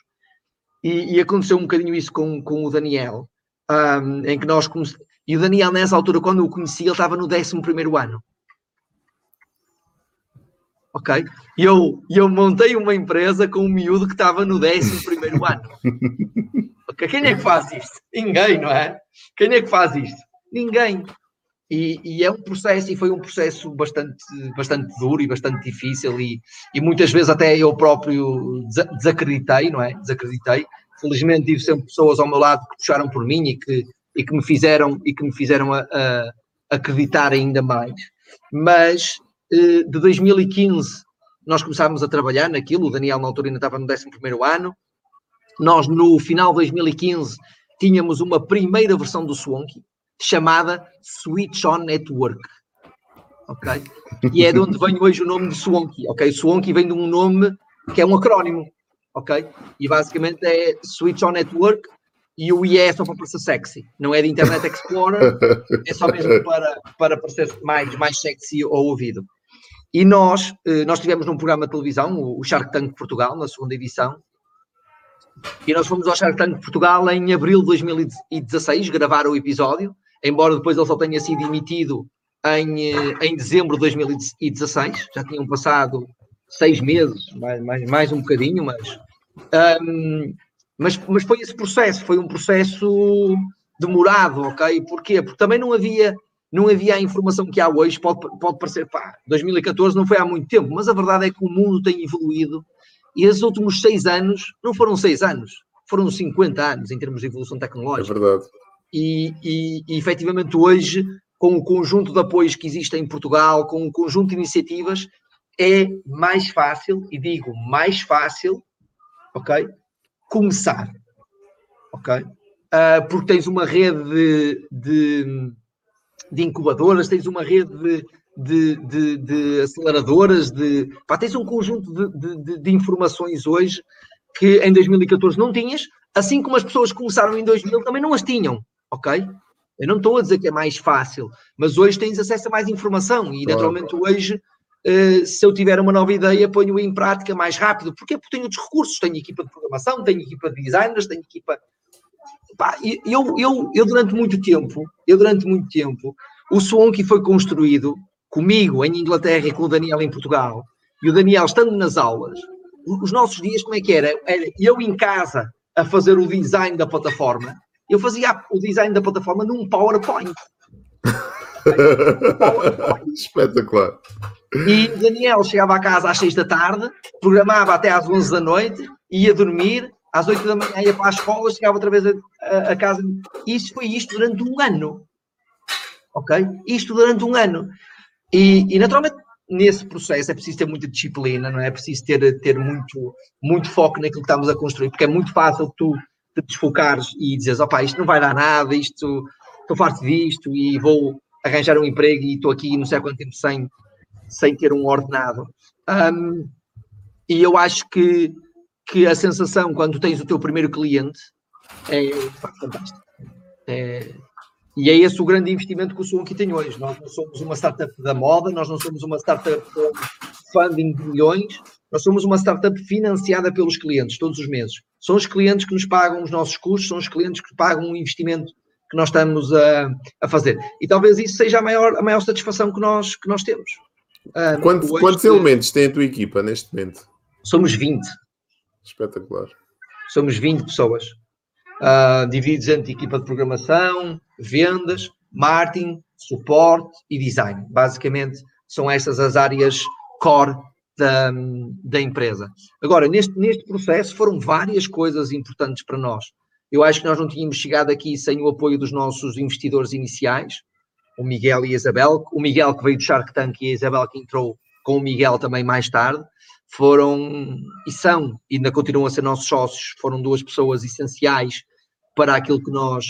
[SPEAKER 2] E, e aconteceu um bocadinho isso com, com o Daniel, um, em que nós comecemos. E o Daniel, nessa altura, quando o conheci, ele estava no 11 ano ok? E eu, eu montei uma empresa com um miúdo que estava no 11 primeiro ano. Okay? Quem é que faz isto? Ninguém, não é? Quem é que faz isto? Ninguém. E, e, é um processo, e foi um processo bastante, bastante duro e bastante difícil, e, e muitas vezes até eu próprio desacreditei, não é? Desacreditei. Felizmente tive sempre pessoas ao meu lado que puxaram por mim e que, e que me fizeram, e que me fizeram a, a acreditar ainda mais. Mas eh, de 2015 nós começámos a trabalhar naquilo, o Daniel na altura ainda estava no 11 ano, nós no final de 2015 tínhamos uma primeira versão do Swanky, chamada Switch On Network, ok? E é de onde vem hoje o nome de Swanky, ok? Swanky vem de um nome que é um acrónimo, ok? E basicamente é Switch On Network e o IE é só para parecer sexy, não é de Internet Explorer, é só mesmo para, para parecer mais, mais sexy ao ouvido. E nós, eh, nós tivemos num programa de televisão, o Shark Tank Portugal, na segunda edição, e nós fomos ao Shark Tank Portugal em abril de 2016 gravar o episódio, embora depois ele só tenha sido emitido em, eh, em dezembro de 2016, já tinham passado seis meses, mais, mais, mais um bocadinho, mas, um, mas, mas foi esse processo, foi um processo demorado, ok? Porquê? Porque também não havia não havia a informação que há hoje, pode, pode parecer, pá, 2014 não foi há muito tempo, mas a verdade é que o mundo tem evoluído e os últimos seis anos não foram seis anos, foram 50 anos em termos de evolução tecnológica.
[SPEAKER 1] É verdade.
[SPEAKER 2] E, e, efetivamente hoje, com o conjunto de apoios que existe em Portugal, com o conjunto de iniciativas, é mais fácil, e digo mais fácil, ok? Começar, ok? Uh, porque tens uma rede de, de de incubadoras, tens uma rede de, de, de, de aceleradoras, de, pá, tens um conjunto de, de, informações hoje que em 2014 não tinhas, assim como as pessoas que começaram em 2000 também não as tinham, ok? Eu não estou a dizer que é mais fácil, mas hoje tens acesso a mais informação e naturalmente hoje uh, se eu tiver uma nova ideia, ponho em prática mais rápido. Porquê? Porque tenho outros recursos. Tenho equipa de programação, tenho equipa de designers, tenho equipa. Pá, eu, eu, eu, durante muito tempo, eu durante muito tempo, o Swanky foi construído comigo em Inglaterra e com o Daniel em Portugal, e o Daniel estando nas aulas, os nossos dias, como é que era? Era eu em casa a fazer o design da plataforma, eu fazia o design da plataforma num PowerPoint.
[SPEAKER 1] PowerPoint. Espetacular.
[SPEAKER 2] E o Daniel chegava a casa às 6 da tarde, programava até às 11 da noite, ia dormir, às 8 da manhã ia para a escola, chegava outra vez a, a, a casa. Isso foi isto durante um ano. Ok? Isto durante um ano. E, e, naturalmente, nesse processo é preciso ter muita disciplina, não é? É preciso ter, ter muito, muito foco naquilo que estamos a construir, porque é muito fácil tu te desfocares e dizeres, opá, isto não vai dar nada, isto, estou farto disto e vou arranjar um emprego e estou aqui não sei há quanto tempo sem, sem ter um ordenado. Um, e eu acho que, que a sensação quando tens o teu primeiro cliente é fantástico. É, e é esse o grande investimento que o aqui tem hoje. Nós não somos uma startup da moda, nós não somos uma startup com funding de milhões, nós somos uma startup financiada pelos clientes todos os meses. São os clientes que nos pagam os nossos custos, são os clientes que pagam o investimento que nós estamos a, a fazer. E talvez isso seja a maior, a maior satisfação que nós, que nós temos.
[SPEAKER 1] Uh, quantos, quantos elementos tem a tua equipa neste momento?
[SPEAKER 2] Somos 20.
[SPEAKER 1] Espetacular.
[SPEAKER 2] Somos 20 pessoas. Uh, divididos entre equipa de programação, vendas, marketing, suporte e design. Basicamente, são essas as áreas core da, da empresa. Agora, neste, neste processo foram várias coisas importantes para nós. Eu acho que nós não tínhamos chegado aqui sem o apoio dos nossos investidores iniciais, o Miguel e a Isabel, o Miguel que veio do Shark Tank e a Isabel que entrou com o Miguel também mais tarde, foram e são, e ainda continuam a ser nossos sócios, foram duas pessoas essenciais para aquilo que nós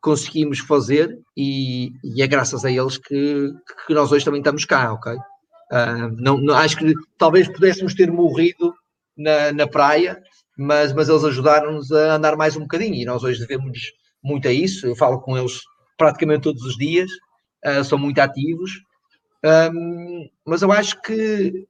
[SPEAKER 2] conseguimos fazer e, e é graças a eles que, que nós hoje também estamos cá, ok? Uh, não, não, acho que talvez pudéssemos ter morrido na, na praia, mas, mas eles ajudaram-nos a andar mais um bocadinho e nós hoje devemos muito a isso. Eu falo com eles praticamente todos os dias, uh, são muito ativos, um, mas eu acho que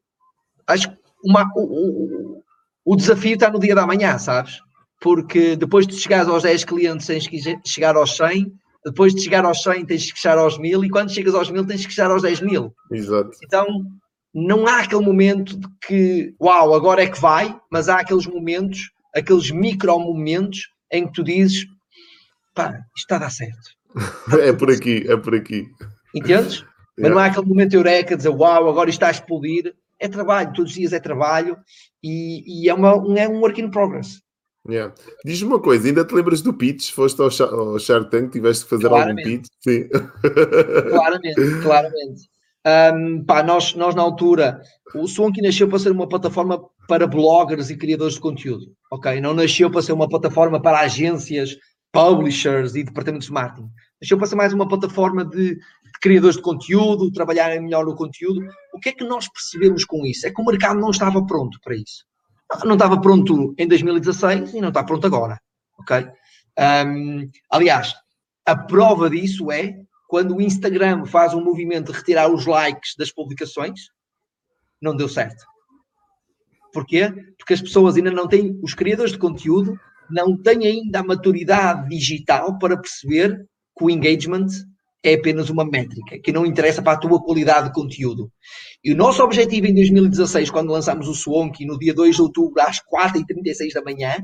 [SPEAKER 2] acho que uma, o, o, o, desafio está no dia da manhã, sabes? Porque depois de chegares aos 10 clientes que chegar aos 100, depois de chegar aos 100 tens que chegar aos 1000 e quando chegas aos 1000 tens que chegar aos 10 mil.
[SPEAKER 1] Exato.
[SPEAKER 2] Então não há aquele momento de que, uau, agora é que vai, mas há aqueles momentos, aqueles micro momentos em que tu dizes, pá, isto está a dar certo.
[SPEAKER 1] é por aqui, é por aqui.
[SPEAKER 2] Entendes? Mas não há aquele momento eureka de dizer, uau, agora isto está a explodir. É trabalho, todos os dias é trabalho e, e é, uma, um, é um work in progress.
[SPEAKER 1] Yeah. Diz-me uma coisa, ainda te lembras do pitch? Foste ao, ao Shark Tank, tiveste que fazer claramente. algum pitch? Sim.
[SPEAKER 2] Claramente, claramente. Um, pá, nós, nós na altura, o Swanky nasceu para ser uma plataforma para bloggers e criadores de conteúdo, ok? Não nasceu para ser uma plataforma para agências, publishers e departamentos de marketing. Nasceu para ser mais uma plataforma de, de criadores de conteúdo, trabalharem melhor no conteúdo. O que é que nós percebemos com isso? É que o mercado não estava pronto para isso. Não estava pronto em 2016 e não está pronto agora, ok? Um, aliás, a prova disso é quando o Instagram faz um movimento de retirar os likes das publicações, não deu certo. Porquê? Porque as pessoas ainda não têm, os criadores de conteúdo não têm ainda a maturidade digital para perceber que o engagement é apenas uma métrica, que não interessa para a tua qualidade de conteúdo. E o nosso objetivo em 2016, quando lançámos o Swonk, no dia 2 de outubro, às 4h36 da manhã,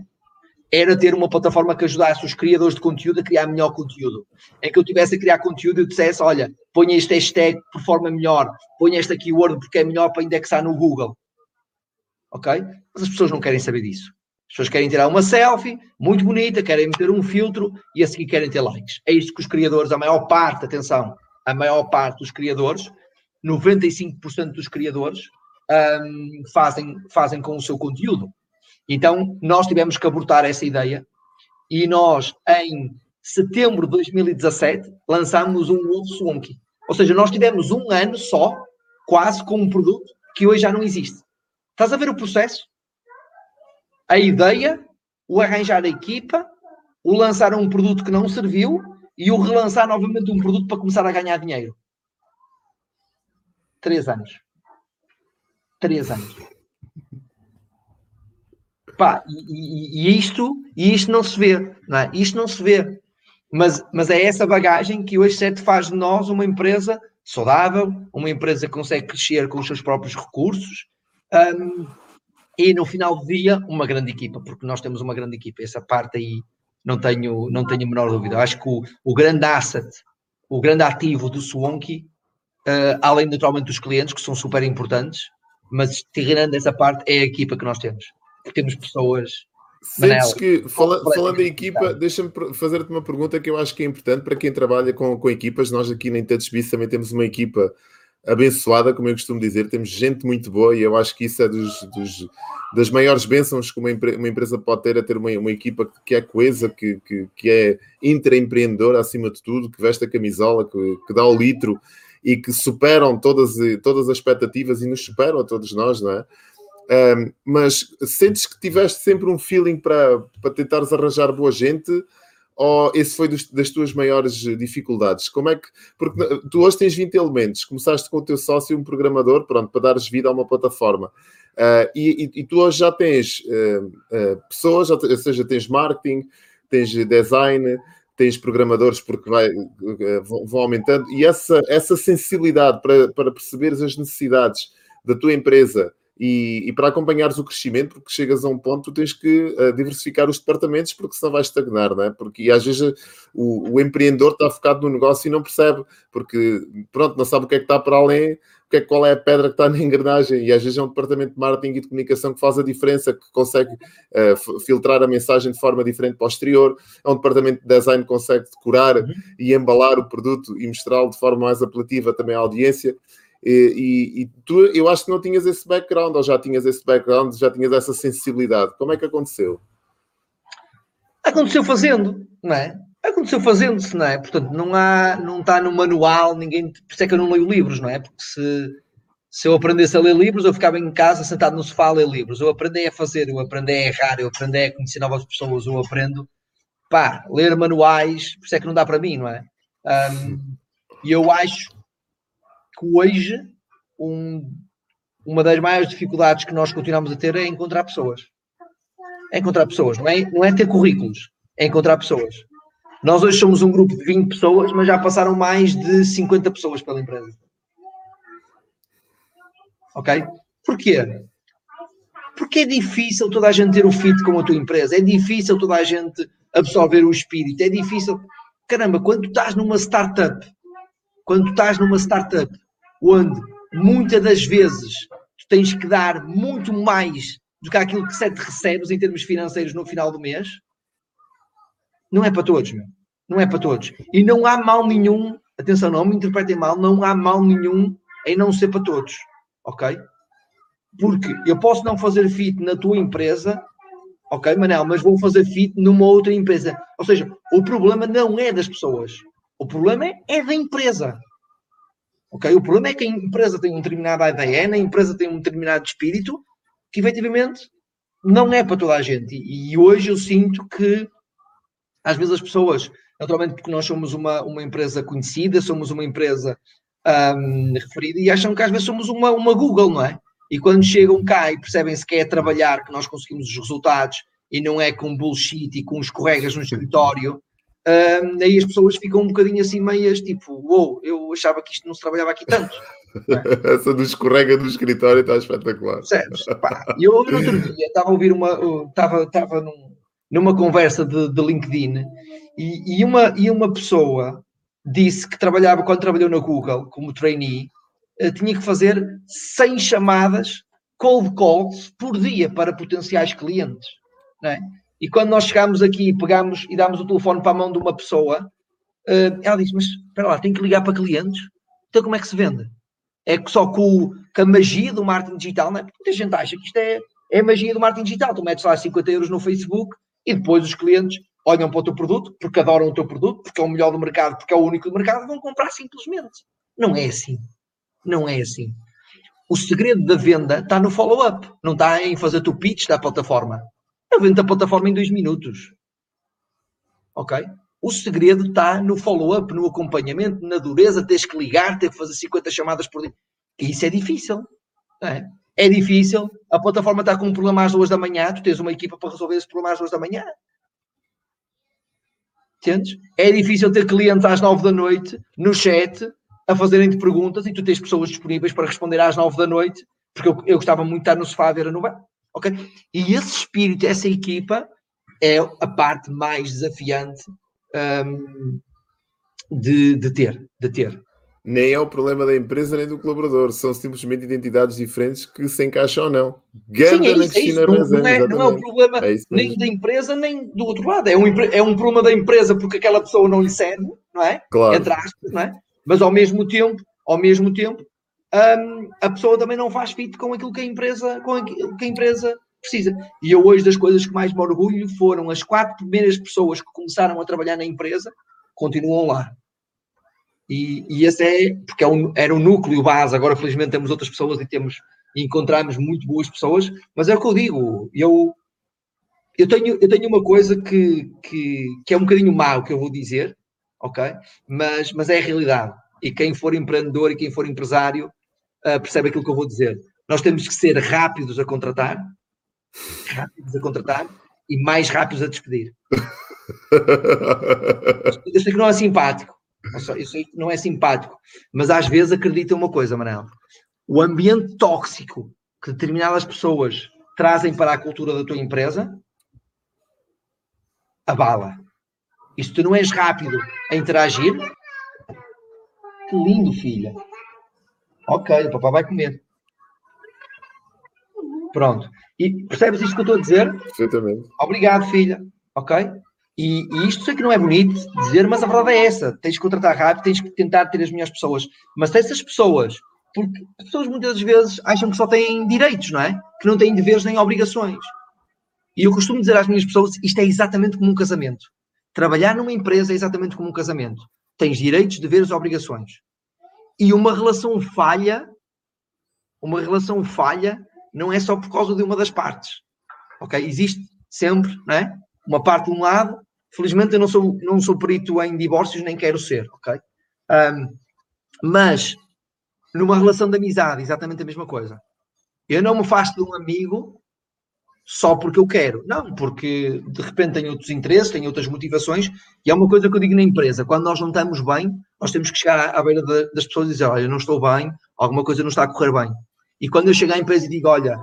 [SPEAKER 2] era ter uma plataforma que ajudasse os criadores de conteúdo a criar melhor conteúdo. Em que eu tivesse a criar conteúdo e dissesse, olha, ponha este hashtag por forma melhor, ponha esta keyword porque é melhor para indexar no Google. Ok? Mas as pessoas não querem saber disso. As pessoas querem tirar uma selfie muito bonita, querem meter um filtro e a seguir querem ter likes. É isto que os criadores, a maior parte, atenção, a maior parte dos criadores, 95% dos criadores, um, fazem, fazem com o seu conteúdo. Então, nós tivemos que abortar essa ideia e nós, em setembro de 2017, lançámos um novo Swanky. Ou seja, nós tivemos um ano só, quase, com um produto que hoje já não existe. Estás a ver o processo? A ideia, o arranjar a equipa, o lançar um produto que não serviu e o relançar novamente um produto para começar a ganhar dinheiro. Três anos. Três anos. Pá, e, e, isto, e isto não se vê, não é? Isto não se vê. Mas, mas é essa bagagem que hoje certo faz de nós uma empresa saudável, uma empresa que consegue crescer com os seus próprios recursos um, e no final do dia uma grande equipa, porque nós temos uma grande equipa. Essa parte aí não tenho, não tenho a menor dúvida. Eu acho que o, o grande asset, o grande ativo do Swanky, uh, além naturalmente dos clientes, que são super importantes, mas tirando essa parte, é a equipa que nós temos temos pessoas.
[SPEAKER 1] Sentes que, fala, falando em equipa, deixa-me fazer-te uma pergunta que eu acho que é importante para quem trabalha com, com equipas. Nós aqui na Touchbiz também temos uma equipa abençoada, como eu costumo dizer, temos gente muito boa e eu acho que isso é dos, dos das maiores bênçãos que uma, uma, empresa pode ter, a ter uma, uma equipa que é coesa, que, que, que é intraempreendedora acima de tudo, que veste a camisola, que, que dá o litro e que superam todas, todas as expectativas e nos superam a todos nós, não é? Um, mas sentes que tiveste sempre um feeling para, para tentares arranjar boa gente? Ou esse foi dos, das tuas maiores dificuldades? Como é que. Porque tu hoje tens 20 elementos, começaste com o teu sócio, um programador, pronto, para dares vida a uma plataforma. Uh, e, e, tu hoje já tens uh, uh, pessoas, ou seja, tens marketing, tens design, tens programadores porque vai, vão aumentando, e essa, essa sensibilidade para, para perceberes as necessidades da tua empresa e, e, para acompanhares o crescimento, porque chegas a um ponto, tens que uh, diversificar os departamentos, porque senão vais estagnar, não é? Porque às vezes o, o, empreendedor está focado no negócio e não percebe, porque pronto, não sabe o que é que está para além, o que é, qual é a pedra que está na engrenagem, e às vezes é um departamento de marketing e de comunicação que faz a diferença, que consegue uh, filtrar a mensagem de forma diferente para o exterior, é um departamento de design que consegue decorar uhum. e embalar o produto e mostrá-lo de forma mais apelativa também à audiência. E, e, e, tu, eu acho que não tinhas esse background, ou já tinhas esse background, já tinhas essa sensibilidade. Como é que aconteceu?
[SPEAKER 2] Aconteceu fazendo, não é? Aconteceu fazendo-se, não é? Portanto, não há, não está no manual, ninguém. Por isso é que eu não leio livros, não é? Porque se, se eu aprendesse a ler livros, eu ficava em casa sentado no sofá a ler livros. Eu aprendi a fazer, eu aprendi a errar, eu aprendi a conhecer novas pessoas, eu aprendo. Pá, ler manuais, por isso é que não dá para mim, não é? E eu acho que hoje um, uma das maiores dificuldades que nós continuamos a ter é encontrar pessoas. É encontrar pessoas, não é, não é ter currículos, é encontrar pessoas. Nós hoje somos um grupo de 20 pessoas, mas já passaram mais de 50 pessoas pela empresa. Ok? Porquê? Porque é difícil toda a gente ter o fit com a tua empresa, é difícil toda a gente absorver o espírito, é difícil. Caramba, quando estás numa startup, quando estás numa startup onde muitas das vezes tu tens que dar muito mais do que aquilo que te recebes em termos financeiros no final do mês, não é para todos, meu. Não é para todos. E não há mal nenhum, atenção, não me interpretem mal, não há mal nenhum em não ser para todos, ok? Porque eu posso não fazer fit na tua empresa, ok, Manel, mas vou fazer fit numa outra empresa. Ou seja, o problema não é das pessoas, o problema é da empresa. Ok? O problema é que a empresa tem um determinado ADN, a empresa tem um determinado espírito, que efetivamente não é para toda a gente. E, hoje eu sinto que às vezes as pessoas, naturalmente porque nós somos uma, uma empresa conhecida, somos uma empresa um, referida, e acham que às vezes somos uma, uma Google, não é? E quando chegam cá e percebem-se que é trabalhar, que nós conseguimos os resultados, e não é com bullshit e com escorregas no escritório, um, aí as pessoas ficam um bocadinho assim meias, tipo, uou, wow, eu achava que isto não se trabalhava aqui tanto.
[SPEAKER 1] Essa do escorrega do escritório está espetacular.
[SPEAKER 2] Pá. Eu no outro dia estava a ouvir uma, estava, estava num, numa conversa de, de LinkedIn e, e, uma, e uma pessoa disse que trabalhava, quando trabalhou na Google como trainee, eh, tinha que fazer 100 chamadas cold calls por dia para potenciais clientes. Não é? E quando nós chegámos aqui, pegámos e dámos o telefone para a mão de uma pessoa, uh, ela disse: Mas espera lá, tem que ligar para clientes? Então como é que se vende? É só com, com a magia do marketing digital, não é? Porque muita gente acha que isto é, é a magia do marketing digital. Tu metes lá 50 euros no Facebook e depois os clientes olham para o teu produto, porque adoram o teu produto, porque é o melhor do mercado, porque é o único do mercado, vão comprar simplesmente. Não é assim. Não é assim. O segredo da venda está no follow-up, não está em fazer o pitch da plataforma. Eu vendo a plataforma em dois minutos. Ok? O segredo está no follow-up, no acompanhamento, na dureza, tens que ligar, ter que fazer 50 chamadas por dia. Isso é difícil. É? É difícil, a plataforma está com um problema às duas da manhã, tu tens uma equipa para resolver esse problema às duas da manhã. Entendes? É difícil ter clientes às nove da noite no chat a fazerem-te perguntas e tu tens pessoas disponíveis para responder às nove da noite, porque eu, eu gostava muito de estar no sofá a ver a novela. Ok? E esse espírito, essa equipa, é a parte mais desafiante um, de, de ter, de ter
[SPEAKER 1] nem é o problema da empresa nem do colaborador, são simplesmente identidades diferentes que se encaixam ou não.
[SPEAKER 2] Ganda Sim, é isso, é isso. Não, não, é, não, é, o problema é nem da empresa nem do outro lado. É um, é um problema da empresa porque aquela pessoa não lhe serve, não é?
[SPEAKER 1] Claro.
[SPEAKER 2] Entre aspas, não é? Mas ao mesmo tempo, ao mesmo tempo, um, a pessoa também não faz fit com aquilo que a empresa, com aquilo que a empresa precisa. E eu hoje das coisas que mais me orgulho foram as quatro primeiras pessoas que começaram a trabalhar na empresa, continuam lá. E, e esse é, porque é um, era o um núcleo base, agora felizmente temos outras pessoas e temos encontramos muito boas pessoas, mas é o que eu digo, eu, eu, tenho, eu tenho uma coisa que, que, que é um bocadinho mau que eu vou dizer, ok? Mas, mas é a realidade. E quem for empreendedor e quem for empresário uh, percebe aquilo que eu vou dizer. Nós temos que ser rápidos a contratar, rápidos a contratar e mais rápidos a despedir. Eu sei que não é simpático, isso não é simpático. Mas às vezes acredita uma coisa, Manel. O ambiente tóxico que determinadas pessoas trazem para a cultura da tua empresa abala. E se tu não és rápido a interagir, que lindo, filha. Ok, o papai vai comer. Pronto. E percebes isto que eu estou a dizer?
[SPEAKER 1] Perfeitamente.
[SPEAKER 2] Obrigado, filha. Ok? E, e, isto sei que não é bonito dizer, mas a verdade é essa. Tens que contratar rápido, tens que tentar ter as melhores pessoas. Mas se essas pessoas, porque as pessoas muitas vezes acham que só têm direitos, não é? Que não têm deveres nem obrigações. E eu costumo dizer às minhas pessoas, isto é exatamente como um casamento. Trabalhar numa empresa é exatamente como um casamento. Tens direitos, deveres, obrigações. E uma relação falha, uma relação falha não é só por causa de uma das partes. Ok? Existe sempre, não é? uma parte de um lado. Felizmente eu não sou, não sou perito em divórcios, nem quero ser, ok? Um, mas numa relação de amizade, exatamente a mesma coisa. Eu não me afasto de um amigo só porque eu quero. Não, porque de repente tenho outros interesses, tenho outras motivações, e é uma coisa que eu digo na empresa: quando nós não estamos bem, nós temos que chegar à, beira de, das pessoas e dizer: Olha, não estou bem, alguma coisa não está a correr bem. E quando eu chego à empresa e digo: Olha,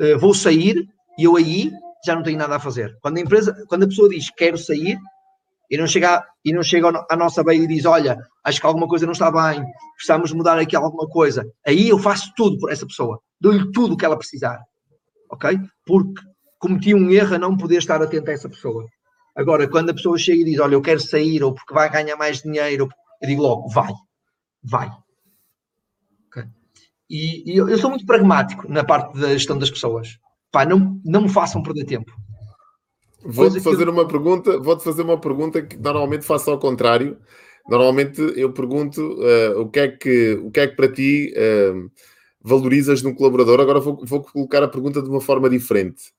[SPEAKER 2] eh, vou sair, e eu aí já não tenho nada a fazer. Quando a empresa, quando a pessoa diz quero sair e não chega, e não chega à nossa beira e diz olha, acho que alguma coisa não está bem, precisamos mudar aqui alguma coisa, aí eu faço tudo por essa pessoa, dou-lhe tudo o que ela precisar, ok? Porque cometi um erro a não poder estar atento a essa pessoa. Agora, quando a pessoa chega e diz olha, eu quero sair ou porque vai ganhar mais dinheiro, eu digo logo, vai, vai. Okay? E, e eu, eu sou muito pragmático na parte da gestão das pessoas pá, não, não me façam perder tempo.
[SPEAKER 1] Vou-te fazer eu... uma pergunta, vou-te fazer uma pergunta que normalmente faço ao contrário. Normalmente eu pergunto uh, o, que é que, o que é que para ti uh, valorizas num colaborador. Agora vou, vou colocar a pergunta de uma forma diferente.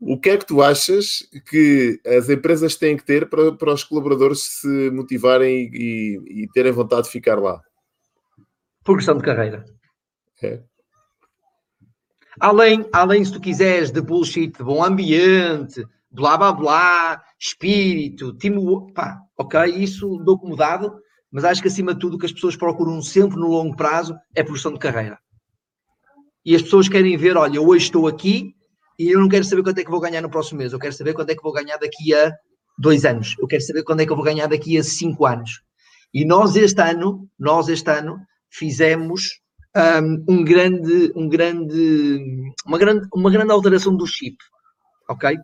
[SPEAKER 1] O que é que tu achas que as empresas têm que ter para, para os colaboradores se motivarem e, e terem vontade de ficar lá?
[SPEAKER 2] Progressão de carreira. É. Além, além, se tu quiseres, de bullshit, de bom ambiente, blá blá blá, espírito, time, pá, ok, isso dou como dado, mas acho que acima de tudo o que as pessoas procuram sempre no longo prazo é progressão de carreira. E as pessoas querem ver, olha, hoje estou aqui e eu não quero saber quanto é que vou ganhar no próximo mês, eu quero saber quanto é que vou ganhar daqui a dois anos, eu quero saber quanto é que eu vou ganhar daqui a cinco anos. E nós este ano, nós este ano fizemos um, grande, um grande, uma, grande, uma grande alteração do chip, ok?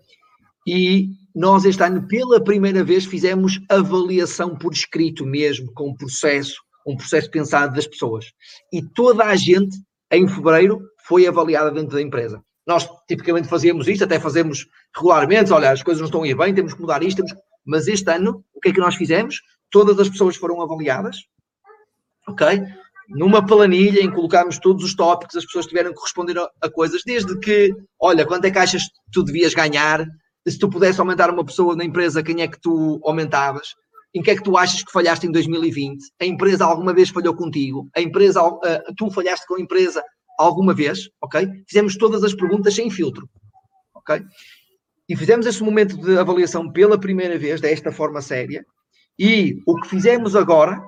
[SPEAKER 2] E nós este ano, pela primeira vez, fizemos avaliação por escrito mesmo, com um processo, um processo pensado das pessoas. E toda a gente, em fevereiro, foi avaliada dentro da empresa. Nós tipicamente fazíamos isto, até fazemos regularmente, olha, as coisas não estão a ir bem, temos que mudar isto, temos... mas este ano, o que é que nós fizemos? Todas as pessoas foram avaliadas, ok? numa planilha em colocámos todos os tópicos, as pessoas tiveram que responder a, a, coisas, desde que, olha, quanto é que achas que tu devias ganhar? Se tu pudesse aumentar uma pessoa na empresa, quem é que tu aumentavas? Em que é que tu achas que falhaste em 2020? A empresa alguma vez falhou contigo? A empresa, uh, tu falhaste com a empresa alguma vez, ok? Fizemos todas as perguntas sem filtro, ok? E fizemos esse momento de avaliação pela primeira vez, desta forma séria, e o que fizemos agora,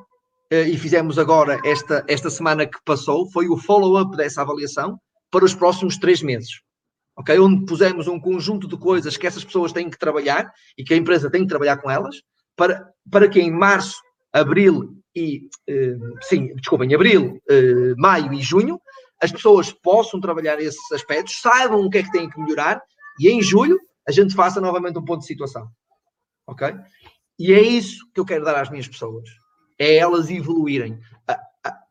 [SPEAKER 2] eh, e fizemos agora esta, esta semana que passou, foi o follow-up dessa avaliação para os próximos três meses. ok? Onde pusemos um conjunto de coisas que essas pessoas têm que trabalhar e que a empresa tem que trabalhar com elas, para, para que em março, abril e, eh, sim, desculpem, abril, eh, maio e junho, as pessoas possam trabalhar esses aspectos, saibam o que é que têm que melhorar e em julho a gente faça novamente um ponto de situação. Ok? E é isso que eu quero dar às minhas pessoas. É elas evoluírem.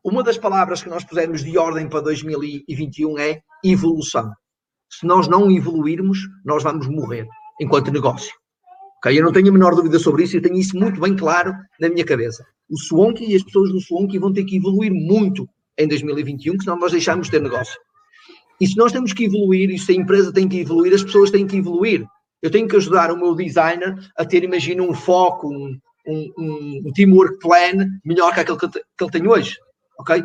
[SPEAKER 2] Uma das palavras que nós pusemos de ordem para 2021 é evolução. Se nós não evoluirmos, nós vamos morrer enquanto negócio. Okay? Eu não tenho a menor dúvida sobre isso e tenho isso muito bem claro na minha cabeça. O Swonky e as pessoas do Swonky vão ter que evoluir muito em 2021, que senão nós deixamos de ter negócio. E se nós temos que evoluir, e se a empresa tem que evoluir, as pessoas têm que evoluir. Eu tenho que ajudar o meu designer a ter, imagina, um foco, um, um, um teamwork plan melhor que aquele que, que ele tem hoje. Ok?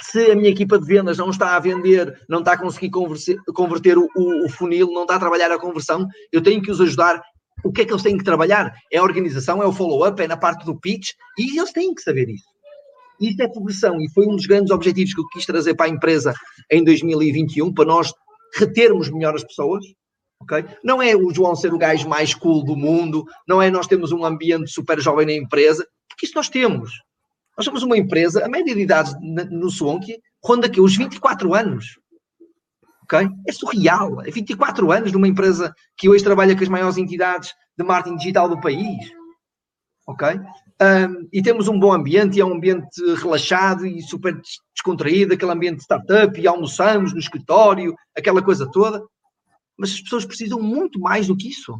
[SPEAKER 2] Se a minha equipa de vendas não está a vender, não está a conseguir converter o, o, o funil, não está a trabalhar a conversão, eu tenho que os ajudar o que é que eles têm que trabalhar? É a organização, é o follow-up, é na parte do pitch, e eles têm que saber isso. Isto é progressão, e foi um dos grandes objetivos que eu quis trazer para a empresa em 2021, para nós retermos melhor as pessoas, ok? Não é o João ser o gajo mais cool do mundo, não é nós temos um ambiente super jovem na empresa, porque isso nós temos. Nós somos uma empresa, a média de idade no Swonk ronda aqui os 24 anos ok? É surreal. É 24 anos numa empresa que hoje trabalha com as maiores entidades de marketing digital do país, ok? Um, e temos um bom ambiente, e é um ambiente relaxado e super descontraído, aquele ambiente de startup, e almoçamos no escritório, aquela coisa toda. Mas as pessoas precisam muito mais do que isso,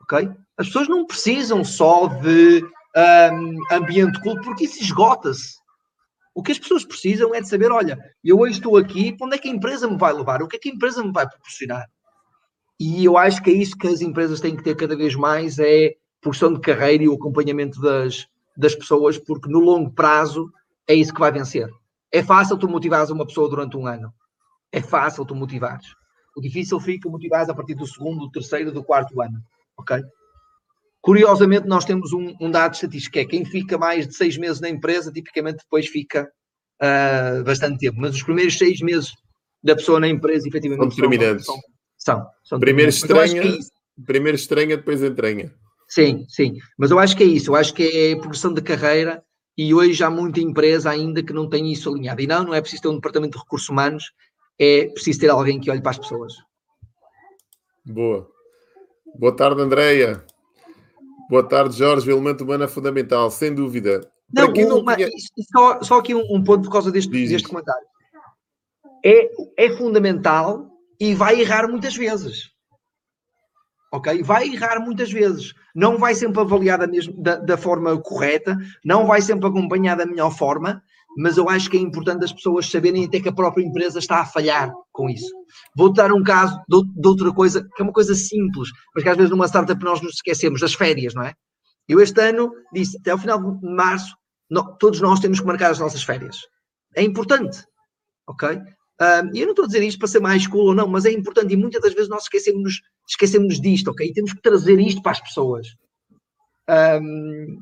[SPEAKER 2] ok? As pessoas não precisam só de um, ambiente cool, porque isso esgota-se. O que as pessoas precisam é de saber: olha, eu hoje estou aqui, para onde é que a empresa me vai levar? O que é que a empresa me vai proporcionar? E eu acho que é isso que as empresas têm que ter cada vez mais: é porção de carreira e o acompanhamento das, das pessoas, porque no longo prazo é isso que vai vencer. É fácil tu motivares uma pessoa durante um ano. É fácil tu motivares. O difícil fica motivares a partir do segundo, do terceiro, do quarto ano. Ok? Curiosamente, nós temos um, um, dado estatístico, que é quem fica mais de seis meses na empresa, tipicamente depois fica uh, bastante tempo. Mas os primeiros seis meses da pessoa na empresa, efetivamente,
[SPEAKER 1] são determinantes.
[SPEAKER 2] São, são, são
[SPEAKER 1] primeiro estranha, é primeiro estranha, depois entranha.
[SPEAKER 2] Sim, sim. Mas eu acho que é isso. Eu acho que é progressão de carreira e hoje há muita empresa ainda que não tem isso alinhado. E não, não é preciso ter um departamento de recursos humanos, é preciso ter alguém que olhe para as pessoas.
[SPEAKER 1] Boa. Boa tarde, Andreia. Boa tarde, Jorge. O elemento humano é fundamental, sem dúvida.
[SPEAKER 2] Não, não uma, tinha... só, só, aqui um, um, ponto por causa deste, deste comentário. É, é fundamental e vai errar muitas vezes. Ok? Vai errar muitas vezes. Não vai sempre avaliada mesmo da, da forma correta, não vai sempre acompanhada da melhor forma, mas eu acho que é importante as pessoas saberem até que a própria empresa está a falhar com isso. Vou dar um caso de, de, outra coisa, que é uma coisa simples, mas que às vezes numa startup nós nos esquecemos, das férias, não é? Eu este ano disse, até ao final de março, todos nós temos que marcar as nossas férias. É importante, ok? e eu não estou a dizer isto para ser mais cool ou não, mas é importante e muitas das vezes nós esquecemos, esquecemos disto, ok? Temos que trazer isto para as pessoas. Um,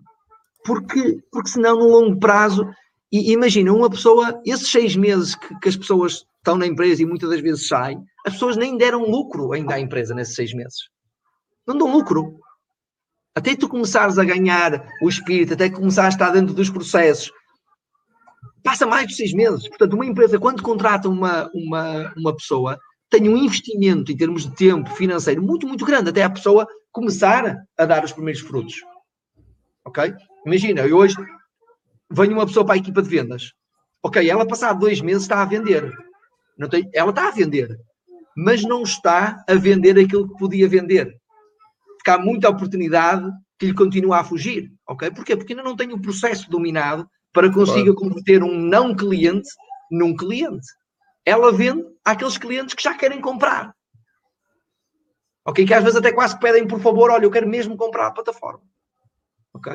[SPEAKER 2] porque, porque senão, no longo prazo, e imagina, uma pessoa, esses seis meses que, que, as pessoas estão na empresa e muitas das vezes saem, as pessoas nem deram lucro ainda à empresa nesses seis meses. Não dão lucro. Até tu começares a ganhar o espírito, até começares a estar dentro dos processos, passa mais de seis meses. Portanto, uma empresa, quando contrata uma, uma, uma pessoa, tem um investimento em termos de tempo financeiro muito, muito grande, até a pessoa começar a dar os primeiros frutos. Ok? Imagina, eu hoje vem uma pessoa para a equipa de vendas. Ok, ela passado dois meses está a vender. Não tem, ela está a vender, mas não está a vender aquilo que podia vender. Porque há muita oportunidade que lhe continua a fugir. Ok? Porquê? Porque ainda não tem o processo dominado para consiga converter um não cliente num cliente. Ela vende àqueles clientes que já querem comprar. Ok? Que às vezes até quase pedem, por favor, olha, eu quero mesmo comprar a plataforma. Ok?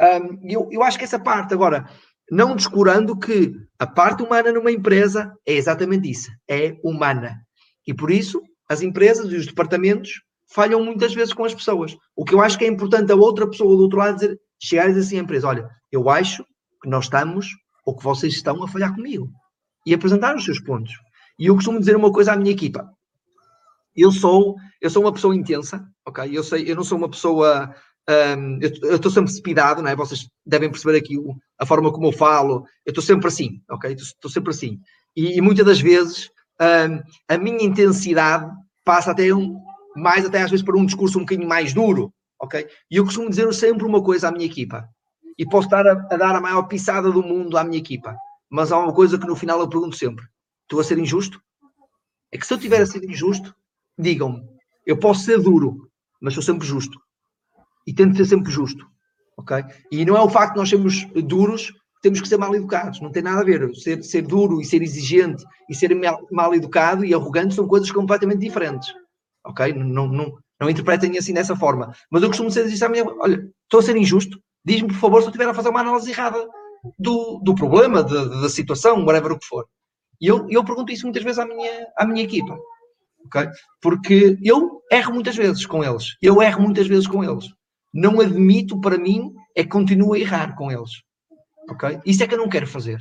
[SPEAKER 2] Um, eu, eu acho que essa parte, agora, não descurando que a parte humana numa empresa é exatamente isso, é humana. E por isso as empresas e os departamentos falham muitas vezes com as pessoas. O que eu acho que é importante a outra pessoa do outro lado dizer, chegar e dizer assim à empresa: olha, eu acho que nós estamos ou que vocês estão a falhar comigo. E apresentar os seus pontos. E eu costumo dizer uma coisa à minha equipa. Eu sou, eu sou uma pessoa intensa, ok? Eu sei, eu não sou uma pessoa um, eu estou sempre speedado, não é? Vocês devem perceber aqui a forma como eu falo. Eu estou sempre assim, ok? Estou sempre assim. E, e muitas das vezes um, a minha intensidade passa até um, mais até às vezes para um discurso um bocadinho mais duro, ok? E eu costumo dizer sempre uma coisa à minha equipa. E posso estar a, a dar a maior pisada do mundo à minha equipa. Mas há uma coisa que no final eu pergunto sempre: estou a ser injusto? É que se eu tiver a ser injusto, digam-me. Eu posso ser duro, mas sou sempre justo e tento ser sempre justo, ok? E não é o facto de nós sermos duros temos que ser mal educados, não tem nada a ver. Ser, ser duro e ser exigente e ser mal, mal educado e arrogante são coisas completamente diferentes, ok? Não, não, não interpretem assim dessa forma. Mas eu costumo dizer isso à minha, olha, estou a ser injusto, diz-me por favor se eu estiver a fazer uma análise errada do, do problema, de, da situação, whatever o que for. E eu, eu pergunto isso muitas vezes à minha, à minha equipa, ok? Porque eu erro muitas vezes com eles, eu erro muitas vezes com eles não admito para mim é que continuo a errar com eles. Ok? Isso é que eu não quero fazer.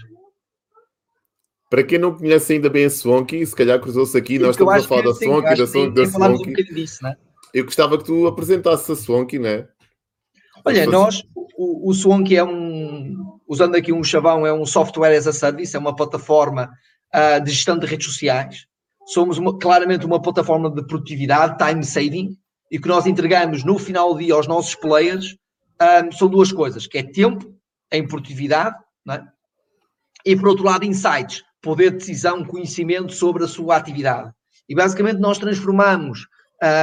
[SPEAKER 1] Para quem não conhece ainda bem a Swanky, se calhar cruzou-se aqui, nós estamos a falar da Swanky, da Swanky, da Swanky. Um disso, né? Eu gostava que tu apresentasses a Swanky, né?
[SPEAKER 2] Olha, nós, o, o Swanky é um, usando aqui um chavão, é um software as a service, é uma plataforma uh, de gestão de redes sociais. Somos uma, claramente uma plataforma de produtividade, time saving, e que nós entregamos no final do dia aos nossos players um, são duas coisas, que é tempo em produtividade é? e, por outro lado, insights, poder de decisão, conhecimento sobre a sua atividade. E, basicamente, nós transformamos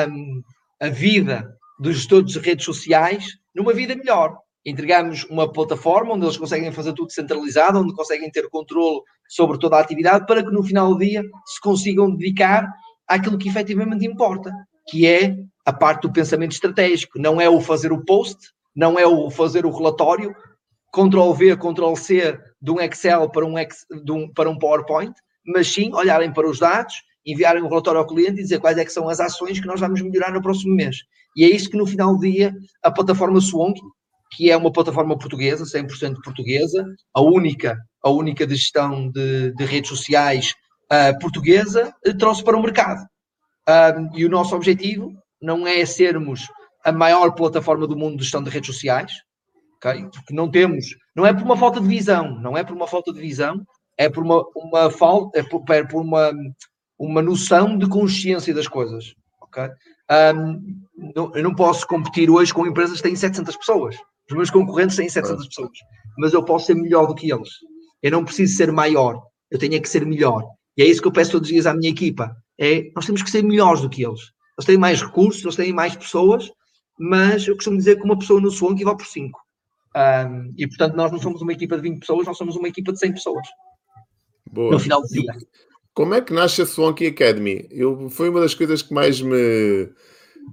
[SPEAKER 2] um, a vida dos gestores de redes sociais numa vida melhor. Entregamos uma plataforma onde eles conseguem fazer tudo centralizado, onde conseguem ter controle sobre toda a atividade, para que no final do dia se consigam dedicar àquilo que efetivamente importa, que é a parte do pensamento estratégico, não é o fazer o post, não é o fazer o relatório, Ctrl V, Ctrl C de um Excel para um, ex, um, para um PowerPoint, mas sim olharem para os dados, enviarem um relatório ao cliente e dizer quais é que são as ações que nós vamos melhorar no próximo mês. E é isso que no final do dia a plataforma Swonk, que é uma plataforma portuguesa, 100% portuguesa, a única, a única de gestão de, de redes sociais uh, portuguesa, uh, trouxe para o mercado. Uh, e o nosso objetivo não é sermos a maior plataforma do mundo de gestão de redes sociais, okay? porque não temos, não é por uma falta de visão, não é por uma falta de visão, é por uma, uma falta, é por, é por uma, uma noção de consciência das coisas. Okay? Um, não, eu não posso competir hoje com empresas que têm 700 pessoas. Os meus concorrentes têm 700 pessoas, mas eu posso ser melhor do que eles. Eu não preciso ser maior, eu tenho é que ser melhor. E é isso que eu peço todos os dias à minha equipa. É, nós temos que ser melhores do que eles. Eles têm mais recursos, eles têm mais pessoas, mas eu costumo dizer que uma pessoa no Swank vai por 5. Um, e portanto, nós não somos uma equipa de 20 pessoas, nós somos uma equipa de 100 pessoas. Boa. No final do dia.
[SPEAKER 1] Como é que nasce a Swanky Academy? Eu, foi uma das coisas que mais me,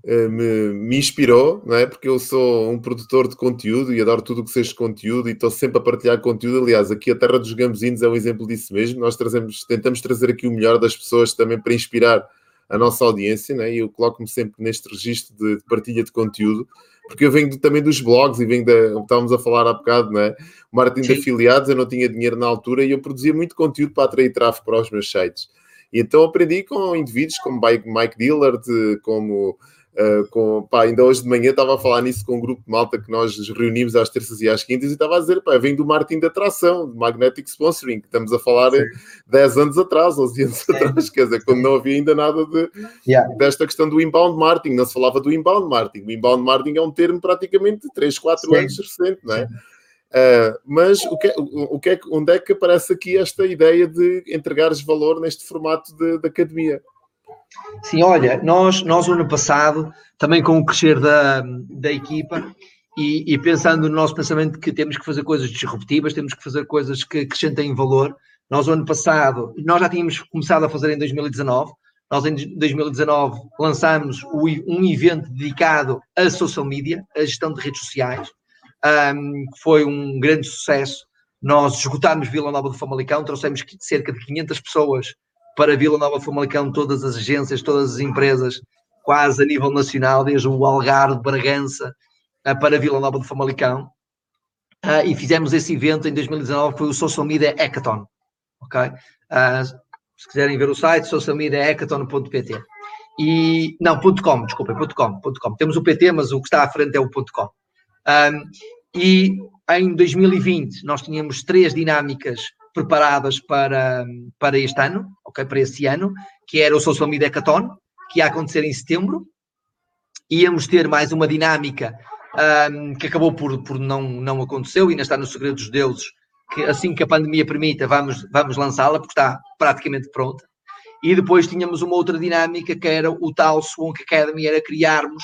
[SPEAKER 1] me, me, inspirou, não é? Porque eu sou um produtor de conteúdo e adoro tudo o que seja conteúdo e estou sempre a partilhar conteúdo. Aliás, aqui a Terra dos Gambuzinos é um exemplo disso mesmo. Nós trazemos, tentamos trazer aqui o melhor das pessoas também para inspirar a nossa audiência, né? e eu coloco-me sempre neste registro de, de, partilha de conteúdo, porque eu venho também dos blogs e venho da. Estávamos a falar há bocado, né? Marketing Sim. de afiliados, eu não tinha dinheiro na altura e eu produzia muito conteúdo para atrair tráfego para os meus sites. E então aprendi com indivíduos como Mike Dillard, como Uh, com, pá, ainda hoje de manhã estava a falar nisso com um grupo de malta que nós reunimos às terças e às quintas e estava a dizer, pá, vem do marketing de atração, de magnetic sponsoring, que estamos a falar Sim. 10 anos atrás, 11 anos Sim. atrás, quer dizer, quando não havia ainda nada de, yeah. desta questão do inbound marketing, não se falava do inbound marketing. O inbound marketing é um termo praticamente de 3, 4 Sim. anos recente, não é? Uh, mas o que, é, o, o que é, onde é que aparece aqui esta ideia de entregares valor neste formato de, de academia?
[SPEAKER 2] Sim, olha, nós, nós no ano passado, também com o crescer da, da equipa e, e, pensando no nosso pensamento que temos que fazer coisas disruptivas, temos que fazer coisas que acrescentem valor, nós no ano passado, nós já tínhamos começado a fazer em 2019, nós em 2019 lançámos um evento dedicado a social media, a gestão de redes sociais, um, que foi um grande sucesso. Nós esgotámos Vila Nova do Famalicão, trouxemos cerca de 500 pessoas para Vila Nova Famalicão, todas as agências, todas as empresas, quase a nível nacional, desde o Algarve, Bragança, uh, para Vila Nova do Famalicão. Uh, e fizemos esse evento em 2019, foi o Social Media Hackathon. Ok? Uh, se quiserem ver o site, socialmediahackathon.pt. E, não, .com, desculpem, .com, .com. Temos o PT, mas o que está à frente é o .com. Um, e em 2020 nós tínhamos três dinâmicas preparadas para, para este ano, ok, para esse ano, que era o Social Media Hackathon, que ia acontecer em setembro. Íamos ter mais uma dinâmica um, que acabou por, por não, não aconteceu, ainda está no segredo dos deuses, que assim que a pandemia permita, vamos, vamos lançá-la, porque está praticamente pronta. E depois tínhamos uma outra dinâmica que era o tal Swank Academy, era criarmos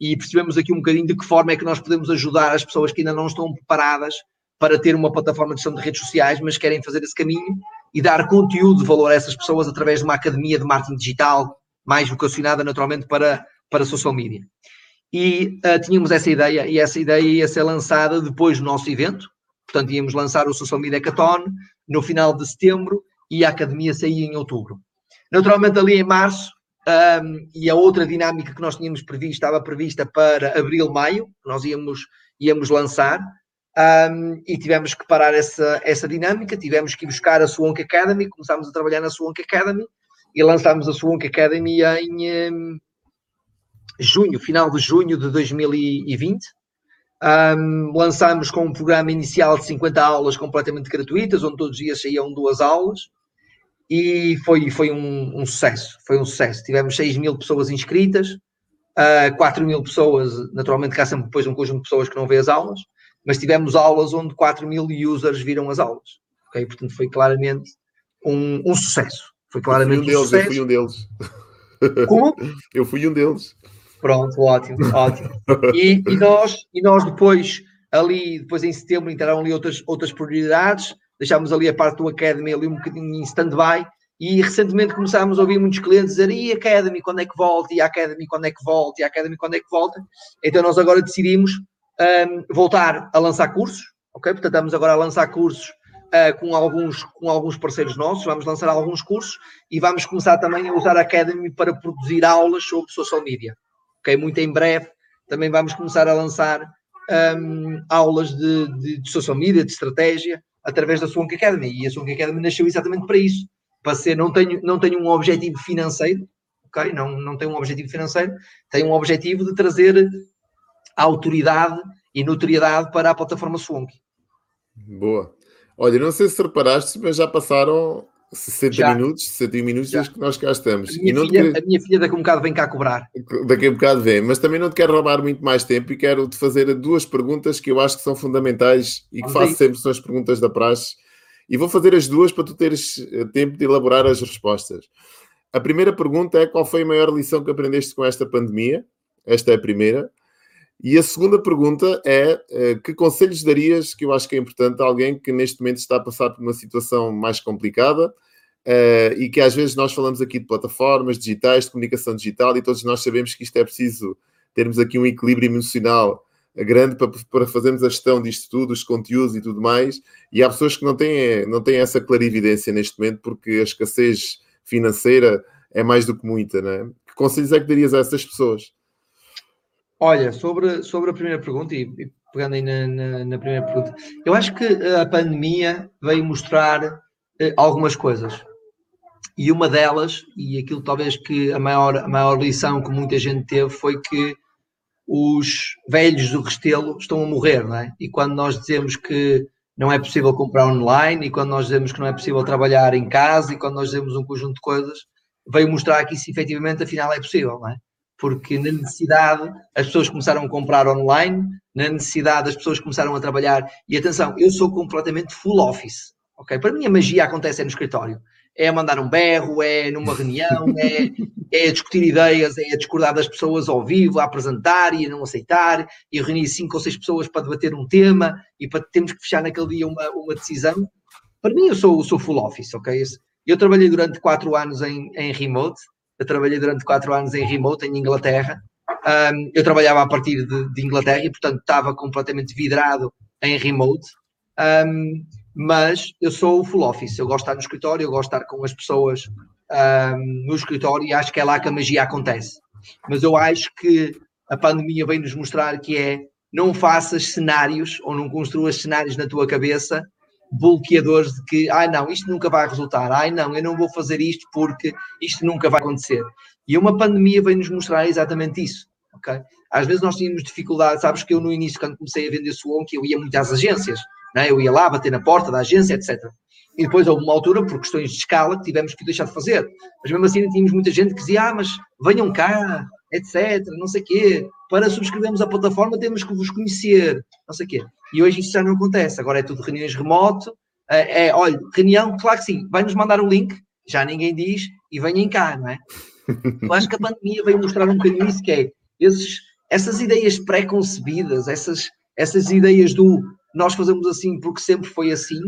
[SPEAKER 2] e percebemos aqui um bocadinho de que forma é que nós podemos ajudar as pessoas que ainda não estão preparadas para ter uma plataforma de gestão de redes sociais, mas querem fazer esse caminho e dar conteúdo de valor a essas pessoas através de uma academia de marketing digital mais vocacionada naturalmente para, para social media. E uh, tínhamos essa ideia, e essa ideia ia ser lançada depois do nosso evento, portanto íamos lançar o Social Media Hackathon no final de setembro e a academia saía em outubro. Naturalmente ali em março um, e a outra dinâmica que nós tínhamos previsto estava prevista para abril, maio, nós íamos, íamos lançar, um, e tivemos que parar essa, essa dinâmica, tivemos que ir buscar a Swank Academy, começámos a trabalhar na Swank Academy e lançámos a Swank Academy em um, junho, final de junho de 2020. Um, lançámos com um programa inicial de 50 aulas completamente gratuitas, onde todos os dias saíam duas aulas e foi, foi um, um, sucesso, foi um sucesso. Tivemos 6 mil pessoas inscritas, uh, ah, 4 mil pessoas, naturalmente cá sempre depois um conjunto de pessoas que não vê as aulas, mas tivemos aulas onde 4 mil users viram as aulas, ok? Portanto foi claramente um, um sucesso. Foi claramente
[SPEAKER 1] eu fui um deles, um sucesso.
[SPEAKER 2] Eu fui um deles. Como?
[SPEAKER 1] Eu fui um deles.
[SPEAKER 2] Pronto, ótimo, ótimo. E, e, nós, e nós depois, ali, depois em setembro, entraram ali outras, outras prioridades, deixámos ali a parte do Academy ali um bocadinho em stand-by e recentemente começámos a ouvir muitos clientes dizer e Academy quando é que volta, e a Academy quando é que volta, e a Academy quando é que volta. Então nós agora decidimos um, voltar a lançar cursos, ok? Portanto, estamos agora a lançar cursos uh, com, alguns, com alguns parceiros nossos, vamos lançar alguns cursos e vamos começar também a usar a Academy para produzir aulas sobre social media, ok? Muito em breve também vamos começar a lançar um, aulas de, de, de social media, de estratégia, através da Swank Academy. E a Swank Academy nasceu exatamente para isso. Para ser, não tenho, não tenho um objetivo financeiro, ok? Não, não tenho um objetivo financeiro, tenho um objetivo de trazer autoridade e notoriedade para a plataforma Swank.
[SPEAKER 1] Boa. Olha, não sei se reparaste, mas já passaram 60 Já. minutos, 61 minutos Já. desde que nós cá estamos.
[SPEAKER 2] A minha, filha, a minha filha daqui a um bocado vem cá cobrar.
[SPEAKER 1] Daqui a um bocado vem, mas também não te quero roubar muito mais tempo e quero te fazer duas perguntas que eu acho que são fundamentais e que Vamos faço aí. sempre, são as perguntas da praxe. E vou fazer as duas para tu teres eh, tempo de elaborar as respostas. A primeira pergunta é qual foi a maior lição que aprendeste com esta pandemia? Esta é a primeira. E a segunda pergunta é eh, que conselhos darias, que eu acho que é importante, a alguém que neste momento está a passar por uma situação mais complicada uh, e que às vezes nós falamos aqui de plataformas digitais, de comunicação digital e todos nós sabemos que isto é preciso termos aqui um equilíbrio emocional grande para, para fazermos a gestão disto tudo, os conteúdos e tudo mais. E há pessoas que não têm, não têm essa clarividência neste momento porque a escassez financeira é mais do que muita, não é? Que conselhos é que darias a essas pessoas?
[SPEAKER 2] Olha, sobre, sobre a primeira pergunta, e, e pegando aí na, na, na, primeira pergunta, eu acho que a pandemia veio mostrar eh, algumas coisas. E uma delas, e aquilo talvez que a maior, a maior lição que muita gente teve, foi que os velhos do Restelo estão a morrer, não é? E quando nós dizemos que não é possível comprar online, e quando nós dizemos que não é possível trabalhar em casa, e quando nós dizemos um conjunto de coisas, veio mostrar que isso efetivamente afinal é possível, não é? Porque na necessidade as pessoas começaram a comprar online, na necessidade as pessoas começaram a trabalhar. E atenção, eu sou completamente full office. ok? Para mim a magia acontece no escritório. É mandar um berro, é numa reunião, é, é discutir ideias, é discordar das pessoas ao vivo, a apresentar e a não aceitar, e reunir cinco ou seis pessoas para debater um tema e para termos que fechar naquele dia uma, uma decisão. Para mim eu sou, sou full office, ok? Eu trabalhei durante quatro anos em, em remote, eu trabalhei durante quatro anos em remote, em Inglaterra. Um, eu trabalhava a partir de, de, Inglaterra e, portanto, estava completamente vidrado em remote. Um, mas eu sou o full office, eu gosto de estar no escritório, eu gosto de estar com as pessoas um, no escritório e acho que é lá que a magia acontece. Mas eu acho que a pandemia vem nos mostrar que é não faças cenários ou não construas cenários na tua cabeça bloqueadores de que, ai ah, não, isto nunca vai resultar, ai não, eu não vou fazer isto porque isto nunca vai acontecer. E uma pandemia vem nos mostrar exatamente isso, ok? Às vezes nós tínhamos dificuldade, sabes que eu no início, quando comecei a vender Swonk, eu ia muito às agências, né? eu ia lá bater na porta da agência, etc. E depois houve uma altura, por questões de escala, que tivemos que deixar de fazer. Mas mesmo assim tínhamos muita gente que dizia, ah, mas venham cá, etc, não sei o quê. Para subscrevermos a plataforma temos que vos conhecer, não sei o quê. E hoje isso já não acontece, agora é tudo reuniões remoto. É, é olha, reunião, claro que sim, vai-nos mandar um link, já ninguém diz, e venham cá, não é? Eu acho que a pandemia veio mostrar um bocadinho isso, que é esses, essas ideias pré-concebidas, essas, essas ideias do nós fazemos assim porque sempre foi assim,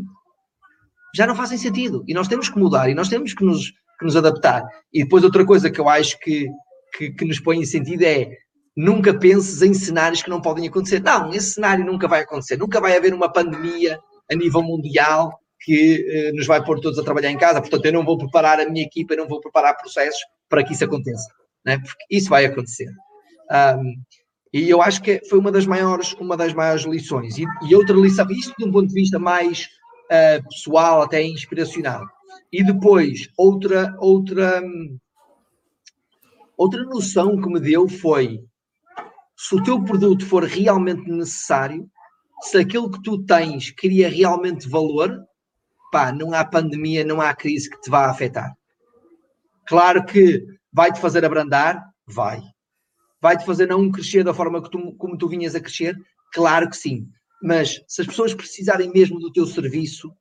[SPEAKER 2] já não fazem sentido. E nós temos que mudar, e nós temos que nos, que nos adaptar. E depois outra coisa que eu acho que, que, que nos põe em sentido é nunca penses em cenários que não podem acontecer. Não, esse cenário nunca vai acontecer. Nunca vai haver uma pandemia a nível mundial que eh, nos vai pôr todos a trabalhar em casa. Portanto, eu não vou preparar a minha equipa, eu não vou preparar processos para que isso aconteça. Né? Porque isso vai acontecer. Um, e eu acho que foi uma das maiores, uma das maiores lições. E, e outra lição, isto de um ponto de vista mais uh, pessoal, até inspiracional. E depois, outra, outra, outra noção que me deu foi se o teu produto for realmente necessário, se aquilo que tu tens cria realmente valor, pá, não há pandemia, não há crise que te vá afetar. Claro que vai-te fazer abrandar? Vai. Vai-te fazer não crescer da forma que tu, como tu vinhas a crescer? Claro que sim. Mas se as pessoas precisarem mesmo do teu serviço,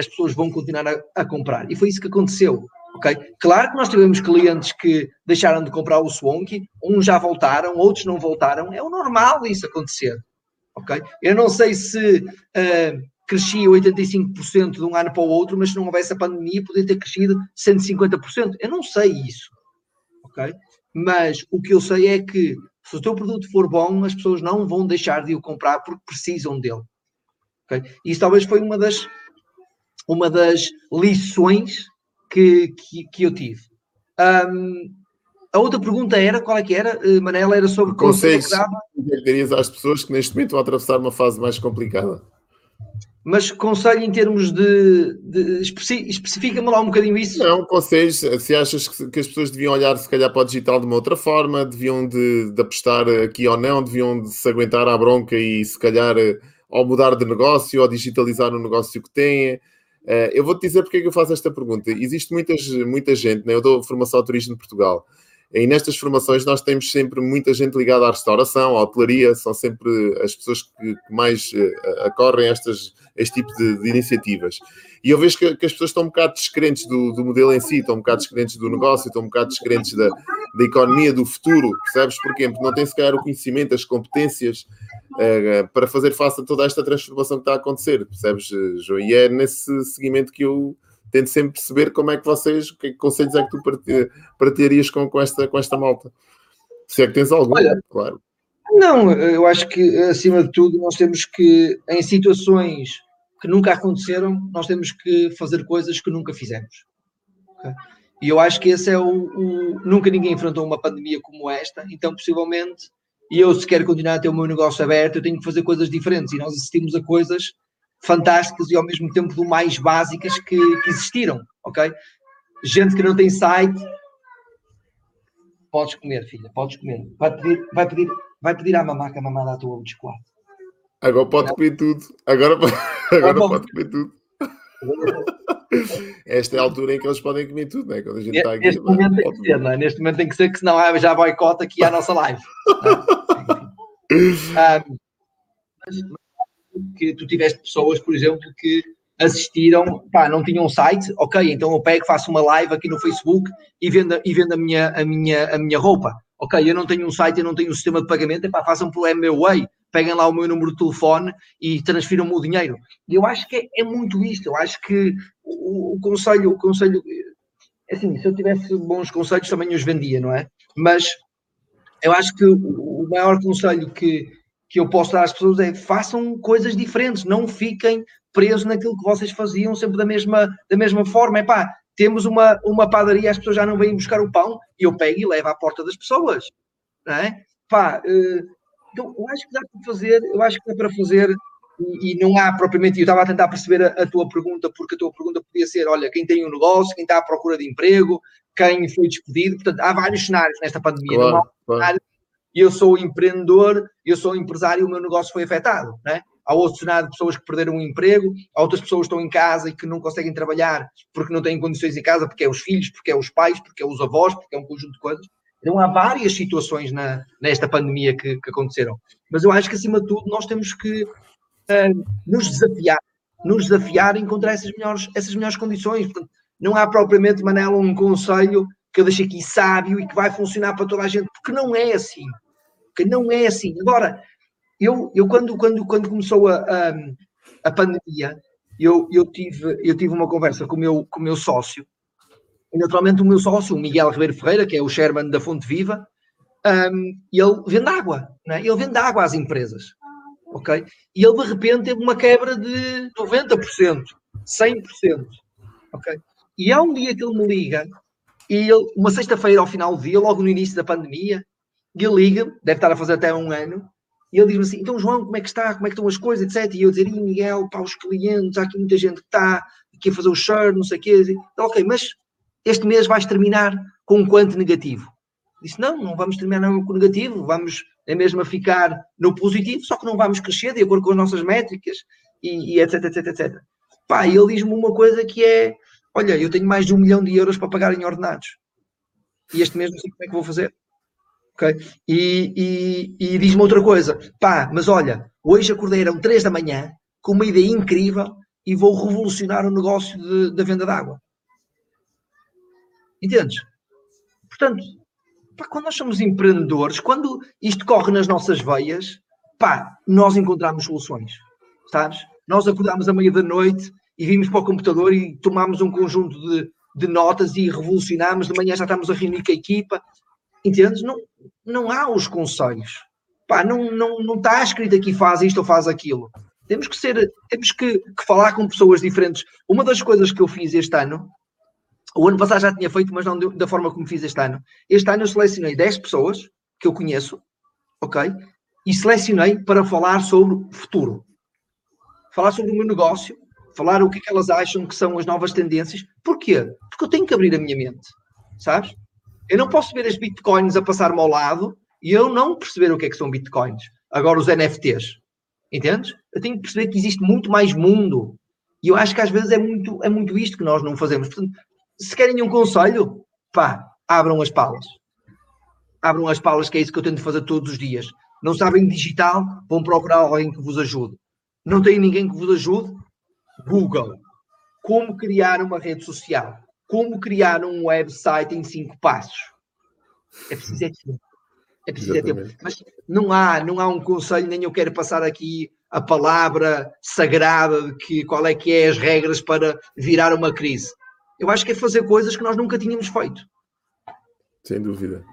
[SPEAKER 2] as pessoas vão continuar a, a comprar. E foi isso que aconteceu. Ok? Claro que nós tivemos clientes que deixaram de comprar o Swanky, uns já voltaram, outros não voltaram. É o normal isso acontecer. Ok? Eu não sei se uh, crescia 85% de um ano para o outro, mas se não houvesse a pandemia, poderia ter crescido 150%. Eu não sei isso. Ok? Mas o que eu sei é que se o teu produto for bom, as pessoas não vão deixar de o comprar porque precisam dele. Okay? Isso talvez foi uma das, uma das lições que, que, que eu tive. Um, a outra pergunta era, qual é que era, uh, Manela? Era sobre
[SPEAKER 1] conselhos que darias às pessoas que neste momento vão atravessar uma fase mais complicada.
[SPEAKER 2] Mas conselho em termos de, de especifica-me lá um bocadinho isso.
[SPEAKER 1] Não, conselhos, se achas que, as pessoas deviam olhar se calhar para o digital de uma outra forma, deviam de, de apostar aqui ou não, deviam de se aguentar à bronca e se calhar eh, ou mudar de negócio ou digitalizar o negócio que têm. Uh, eu vou-te dizer porque é que eu faço esta pergunta. Existe muitas, muita gente, né? eu dou formação ao turismo de Portugal, e nestas formações nós temos sempre muita gente ligada à restauração, à hotelaria, são sempre as pessoas que, mais uh, acorrem a estas, este tipo de, de, iniciativas. E eu vejo que, que, as pessoas estão um bocado descrentes do, do, modelo em si, estão um bocado descrentes do negócio, estão um bocado descrentes da, da economia do futuro, percebes? Porquê? Porque não têm sequer o conhecimento, as competências uh, para fazer face a toda esta transformação que está a acontecer, percebes, João? E é nesse seguimento que eu tento sempre perceber como é que vocês, que conselhos é que tu partilharias com, com, esta, com esta malta? Se é que tens algum, Olha, claro.
[SPEAKER 2] Não, eu acho que acima de tudo nós temos que, em situações que nunca aconteceram, nós temos que fazer coisas que nunca fizemos. Okay? E eu acho que esse é o, o, Nunca ninguém enfrentou uma pandemia como esta, então possivelmente, e eu se quero continuar a ter o meu negócio aberto, eu tenho que fazer coisas diferentes. E nós assistimos a coisas fantásticas e ao mesmo tempo do mais básicas que, que existiram, ok? Gente que não tem site, podes comer, filha, podes comer. Vai pedir, vai pedir, vai pedir à mamá que a mamá dá a tua biscoito.
[SPEAKER 1] Agora pode comer tudo. Agora, agora pode comer tudo. Esta é a altura em que eles podem comer tudo, né? Quando a gente está aqui.
[SPEAKER 2] Neste momento tem que ser, não é? Neste momento tem que ser, que senão ah, já boicota aqui a nossa live. um, mas, que tu tiveste pessoas, por exemplo, que assistiram, pá, não tinham um site, ok, então eu pego, faço uma live aqui no Facebook e vendo, e vendo a, minha, a, minha, a minha roupa. Ok, eu não tenho um site, eu não tenho um sistema de pagamento, pá, façam pelo MBWay, peguem lá o meu número de telefone e transfiram-me o dinheiro. Eu acho que é, é, muito isto, eu acho que o, o conselho, o conselho, é assim, se eu tivesse bons conselhos também os vendia, não é? Mas eu acho que o maior conselho que, que eu posso dar às pessoas é façam coisas diferentes, não fiquem presos naquilo que vocês faziam sempre da mesma, da mesma forma. É pá, temos uma, uma padaria, as pessoas já não vêm buscar o pão e eu pego e levo à porta das pessoas. Não é? Pá, uh, então, eu acho que dá para fazer, eu acho que dá para fazer e, e não há propriamente, eu estava a tentar perceber a, a, tua pergunta, porque a tua pergunta podia ser, olha, quem tem um negócio, quem está à procura de emprego, quem foi despedido, portanto, há vários cenários nesta pandemia, claro, não há um cenário eu sou empreendedor, eu sou empresário, o meu negócio foi afetado, né? Há outro cenário de pessoas que perderam o emprego, há outras pessoas que estão em casa e que não conseguem trabalhar porque não têm condições em casa, porque é os filhos, porque é os pais, porque é os avós, porque é um conjunto de coisas. Então há várias situações na, nesta pandemia que, que aconteceram. Mas eu acho que, acima de tudo, nós temos que uh, nos desafiar, nos desafiar a encontrar essas melhores, essas melhores condições. Portanto, não há propriamente, Manela, um conselho que eu deixo aqui sábio e que vai funcionar para toda a gente, porque não é assim que não é assim. Agora, eu, eu quando, quando, quando começou a, a, a pandemia, eu, eu, tive, eu tive uma conversa com o meu, com o meu sócio, e naturalmente o meu sócio, o Miguel Ribeiro Ferreira, que é o chairman da Fonte Viva, um, ele vende água, né? ele vende água às empresas, ok? E ele de repente teve uma quebra de 90%, 100%, ok? E há um dia que ele me liga, e ele, uma sexta-feira ao final do dia, logo no início da pandemia, e ele liga, deve estar a fazer até um ano, e ele diz-me assim: então, João, como é que está? Como é que estão as coisas, etc. E eu dizer: Miguel, para os clientes, há aqui muita gente que está aqui a fazer o share, não sei o quê. Então, ok, mas este mês vais terminar com um quanto negativo? Disse: não, não vamos terminar com negativo, vamos é mesmo a ficar no positivo, só que não vamos crescer de acordo com as nossas métricas e, e etc, etc, etc. Pá, ele diz-me uma coisa que é: olha, eu tenho mais de um milhão de euros para pagar em ordenados. E este mês não sei como é que vou fazer. Okay? E, e, e diz-me outra coisa, pá, mas olha, hoje acordei eram 3 da manhã com uma ideia incrível e vou revolucionar o negócio de, da venda de água. Entendes? Portanto, pá, quando nós somos empreendedores, quando isto corre nas nossas veias, pá, nós encontramos soluções, sabes? Nós acordamos à meia da noite e vimos para o computador e tomámos um conjunto de, de notas e revolucionámos, de manhã já estamos a reunir com a equipa, Entendes? Não, não há os conselhos. Pá, não, não, não está escrito aqui faz isto ou faz aquilo. Temos que ser, temos que, que, falar com pessoas diferentes. Uma das coisas que eu fiz este ano, o ano passado já tinha feito, mas não da forma como fiz este ano. Este ano eu selecionei 10 pessoas que eu conheço, ok? E selecionei para falar sobre o futuro. Falar sobre o meu negócio, falar o que, é que elas acham que são as novas tendências. Porquê? Porque eu tenho que abrir a minha mente, sabes? Eu não posso ver as bitcoins a passar-me ao lado e eu não perceber o que é que são bitcoins. Agora os NFTs. Entendes? Eu tenho que perceber que existe muito mais mundo. E eu acho que às vezes é muito, é muito isto que nós não fazemos. Portanto, se querem um conselho, pá, abram as palas. Abram as palas, que é isso que eu tento fazer todos os dias. Não sabem digital, vão procurar alguém que vos ajude. Não tem ninguém que vos ajude? Google. Como criar uma rede social? Como criar um website em cinco passos. É preciso é tempo. É preciso é tempo. Mas não há, não há um conselho, nem eu quero passar aqui a palavra sagrada de que qual é que é as regras para virar uma crise. Eu acho que é fazer coisas que nós nunca tínhamos feito.
[SPEAKER 1] Sem dúvida.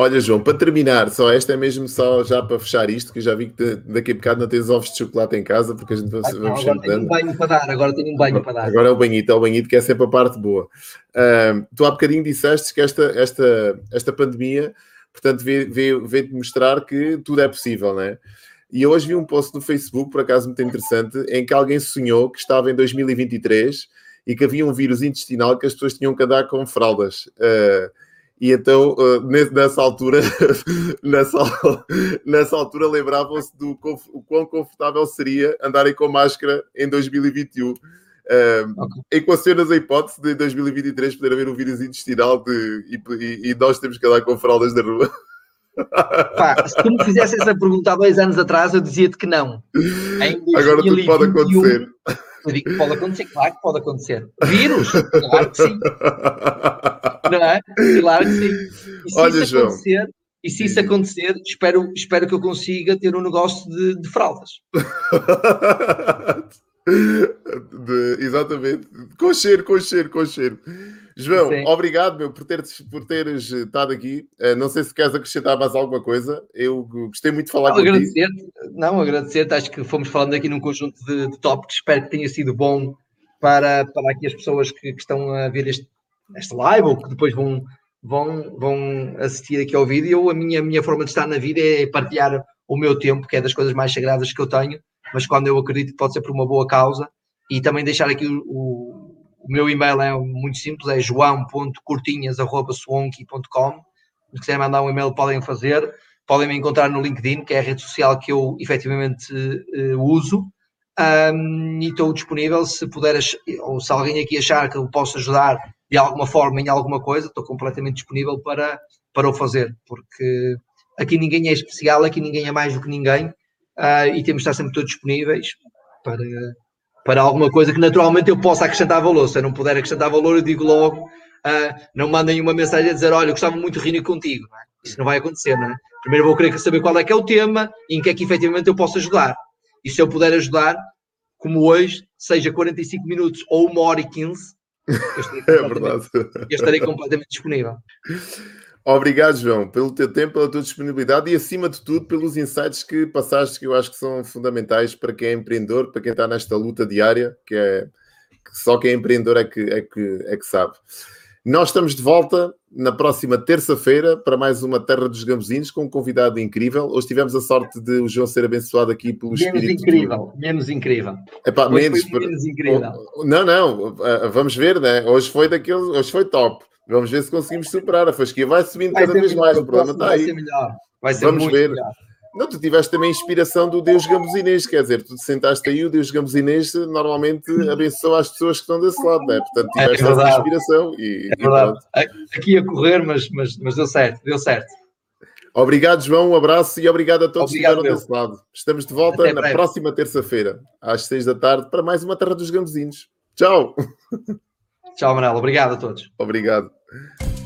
[SPEAKER 1] Olha, João, para terminar, só esta é mesmo só já para fechar isto, que já vi que daqui a bocado não tens ovos de chocolate em casa, porque a gente vai,
[SPEAKER 2] ah, vamos Agora tenho um banho para dar, agora tenho um banho para dar.
[SPEAKER 1] Agora é o banhito, é o banhito que é sempre a parte boa. Uh, tu há bocadinho disseste que esta, esta, esta pandemia, portanto, veio-te veio mostrar que tudo é possível, não é? E eu hoje vi um post no Facebook, por acaso muito interessante, em que alguém sonhou que estava em 2023 e que havia um vírus intestinal que as pessoas tinham que andar com fraldas. Uh, e então, uh, nessa altura, nessa, nessa altura lembravam-se do o quão confortável seria andarem com máscara em 2021. Uh, okay. Equacionas a hipótese de em 2023 poder haver um vírus intestinal de, e, e, nós temos que andar com fraldas na rua.
[SPEAKER 2] Pá, se tu me fizesse essa pergunta há dois anos atrás, eu dizia-te que não.
[SPEAKER 1] Agora tudo pode acontecer.
[SPEAKER 2] Eu digo que pode acontecer, claro que pode acontecer. Vírus? Claro que sim. Não é? Claro que sim. E se Olha, isso João. acontecer, e se isso acontecer, espero, espero que eu consiga ter um negócio de, de fraldas.
[SPEAKER 1] de, exatamente. Com cheiro, com cheiro, com cheiro. João, Sim. obrigado meu, por, teres, por teres estado aqui. Uh, não sei se queres acrescentar mais alguma coisa. Eu gostei muito de falar
[SPEAKER 2] não, agradecer Não, agradecer-te. Acho que fomos falando aqui num conjunto de, de tópicos. Espero que tenha sido bom para, para aqui as pessoas que, que estão a ver este, este live ou que depois vão, vão, vão assistir aqui ao vídeo. A minha, a minha forma de estar na vida é partilhar o meu tempo, que é das coisas mais sagradas que eu tenho, mas quando eu acredito que pode ser por uma boa causa, e também deixar aqui o, o, o meu e-mail é muito simples, é joão.cortinhas.com. Se quiserem mandar um e-mail, podem fazer. Podem me encontrar no LinkedIn, que é a rede social que eu efetivamente uh, uso. Um, e estou disponível se puder, ou se alguém aqui achar que eu posso ajudar de alguma forma em alguma coisa, estou completamente disponível para, para o fazer, porque aqui ninguém é especial, aqui ninguém é mais do que ninguém uh, e temos de estar sempre todos disponíveis para, para alguma coisa que naturalmente eu possa acrescentar valor. Se eu não puder acrescentar valor, eu digo logo, uh, não mandem uma mensagem a dizer, olha, eu gostava muito de reunir contigo. Não é? Isso não vai acontecer, não é? Primeiro vou querer saber qual é que é o tema e em que é que efetivamente eu posso ajudar. E se eu puder ajudar, como hoje, seja 45 minutos ou uma hora e 15, eu estarei é verdade. Eu estarei completamente disponível.
[SPEAKER 1] Obrigado, João, pelo teu tempo, pela tua disponibilidade e, acima de tudo, pelos insights que passaste, que eu acho que são fundamentais para quem é empreendedor, para quem está nesta luta diária, que é que só quem é empreendedor é que, é que, é que sabe. Nós estamos de volta na próxima terça-feira para mais uma Terra dos Gambuzinhos com um convidado incrível. Hoje tivemos a sorte de o João ser abençoado aqui pelo
[SPEAKER 2] menos
[SPEAKER 1] Espírito.
[SPEAKER 2] Incrível, menos incrível.
[SPEAKER 1] Epá, menos, menos incrível. Não, não, eh, vamos ver, né? Hoje foi daquele, hoje foi top. Vamos ver se conseguimos superar. A fasquia vai subindo vai cada vez melhor, mais. O problema está aí. Vai ser melhor. Vai ser Vamos ver. Melhor. Não, tu tiveste também inspiração do Deus Gambusinês, quer dizer, tu sentaste aí, o Deus Gambusinês normalmente abençoa as pessoas que estão desse lado, né? portanto é tiveste é essa inspiração. E,
[SPEAKER 2] é verdade. E Aqui a correr, mas, mas, mas deu certo, deu certo.
[SPEAKER 1] Obrigado, João, um abraço e obrigado a todos obrigado, que estiveram desse lado. Estamos de volta Até na breve. próxima terça-feira, às seis da tarde, para mais uma Terra dos Gambuzinhos. Tchau!
[SPEAKER 2] Tchau, Manela. Obrigado a todos.
[SPEAKER 1] Obrigado. Tchau.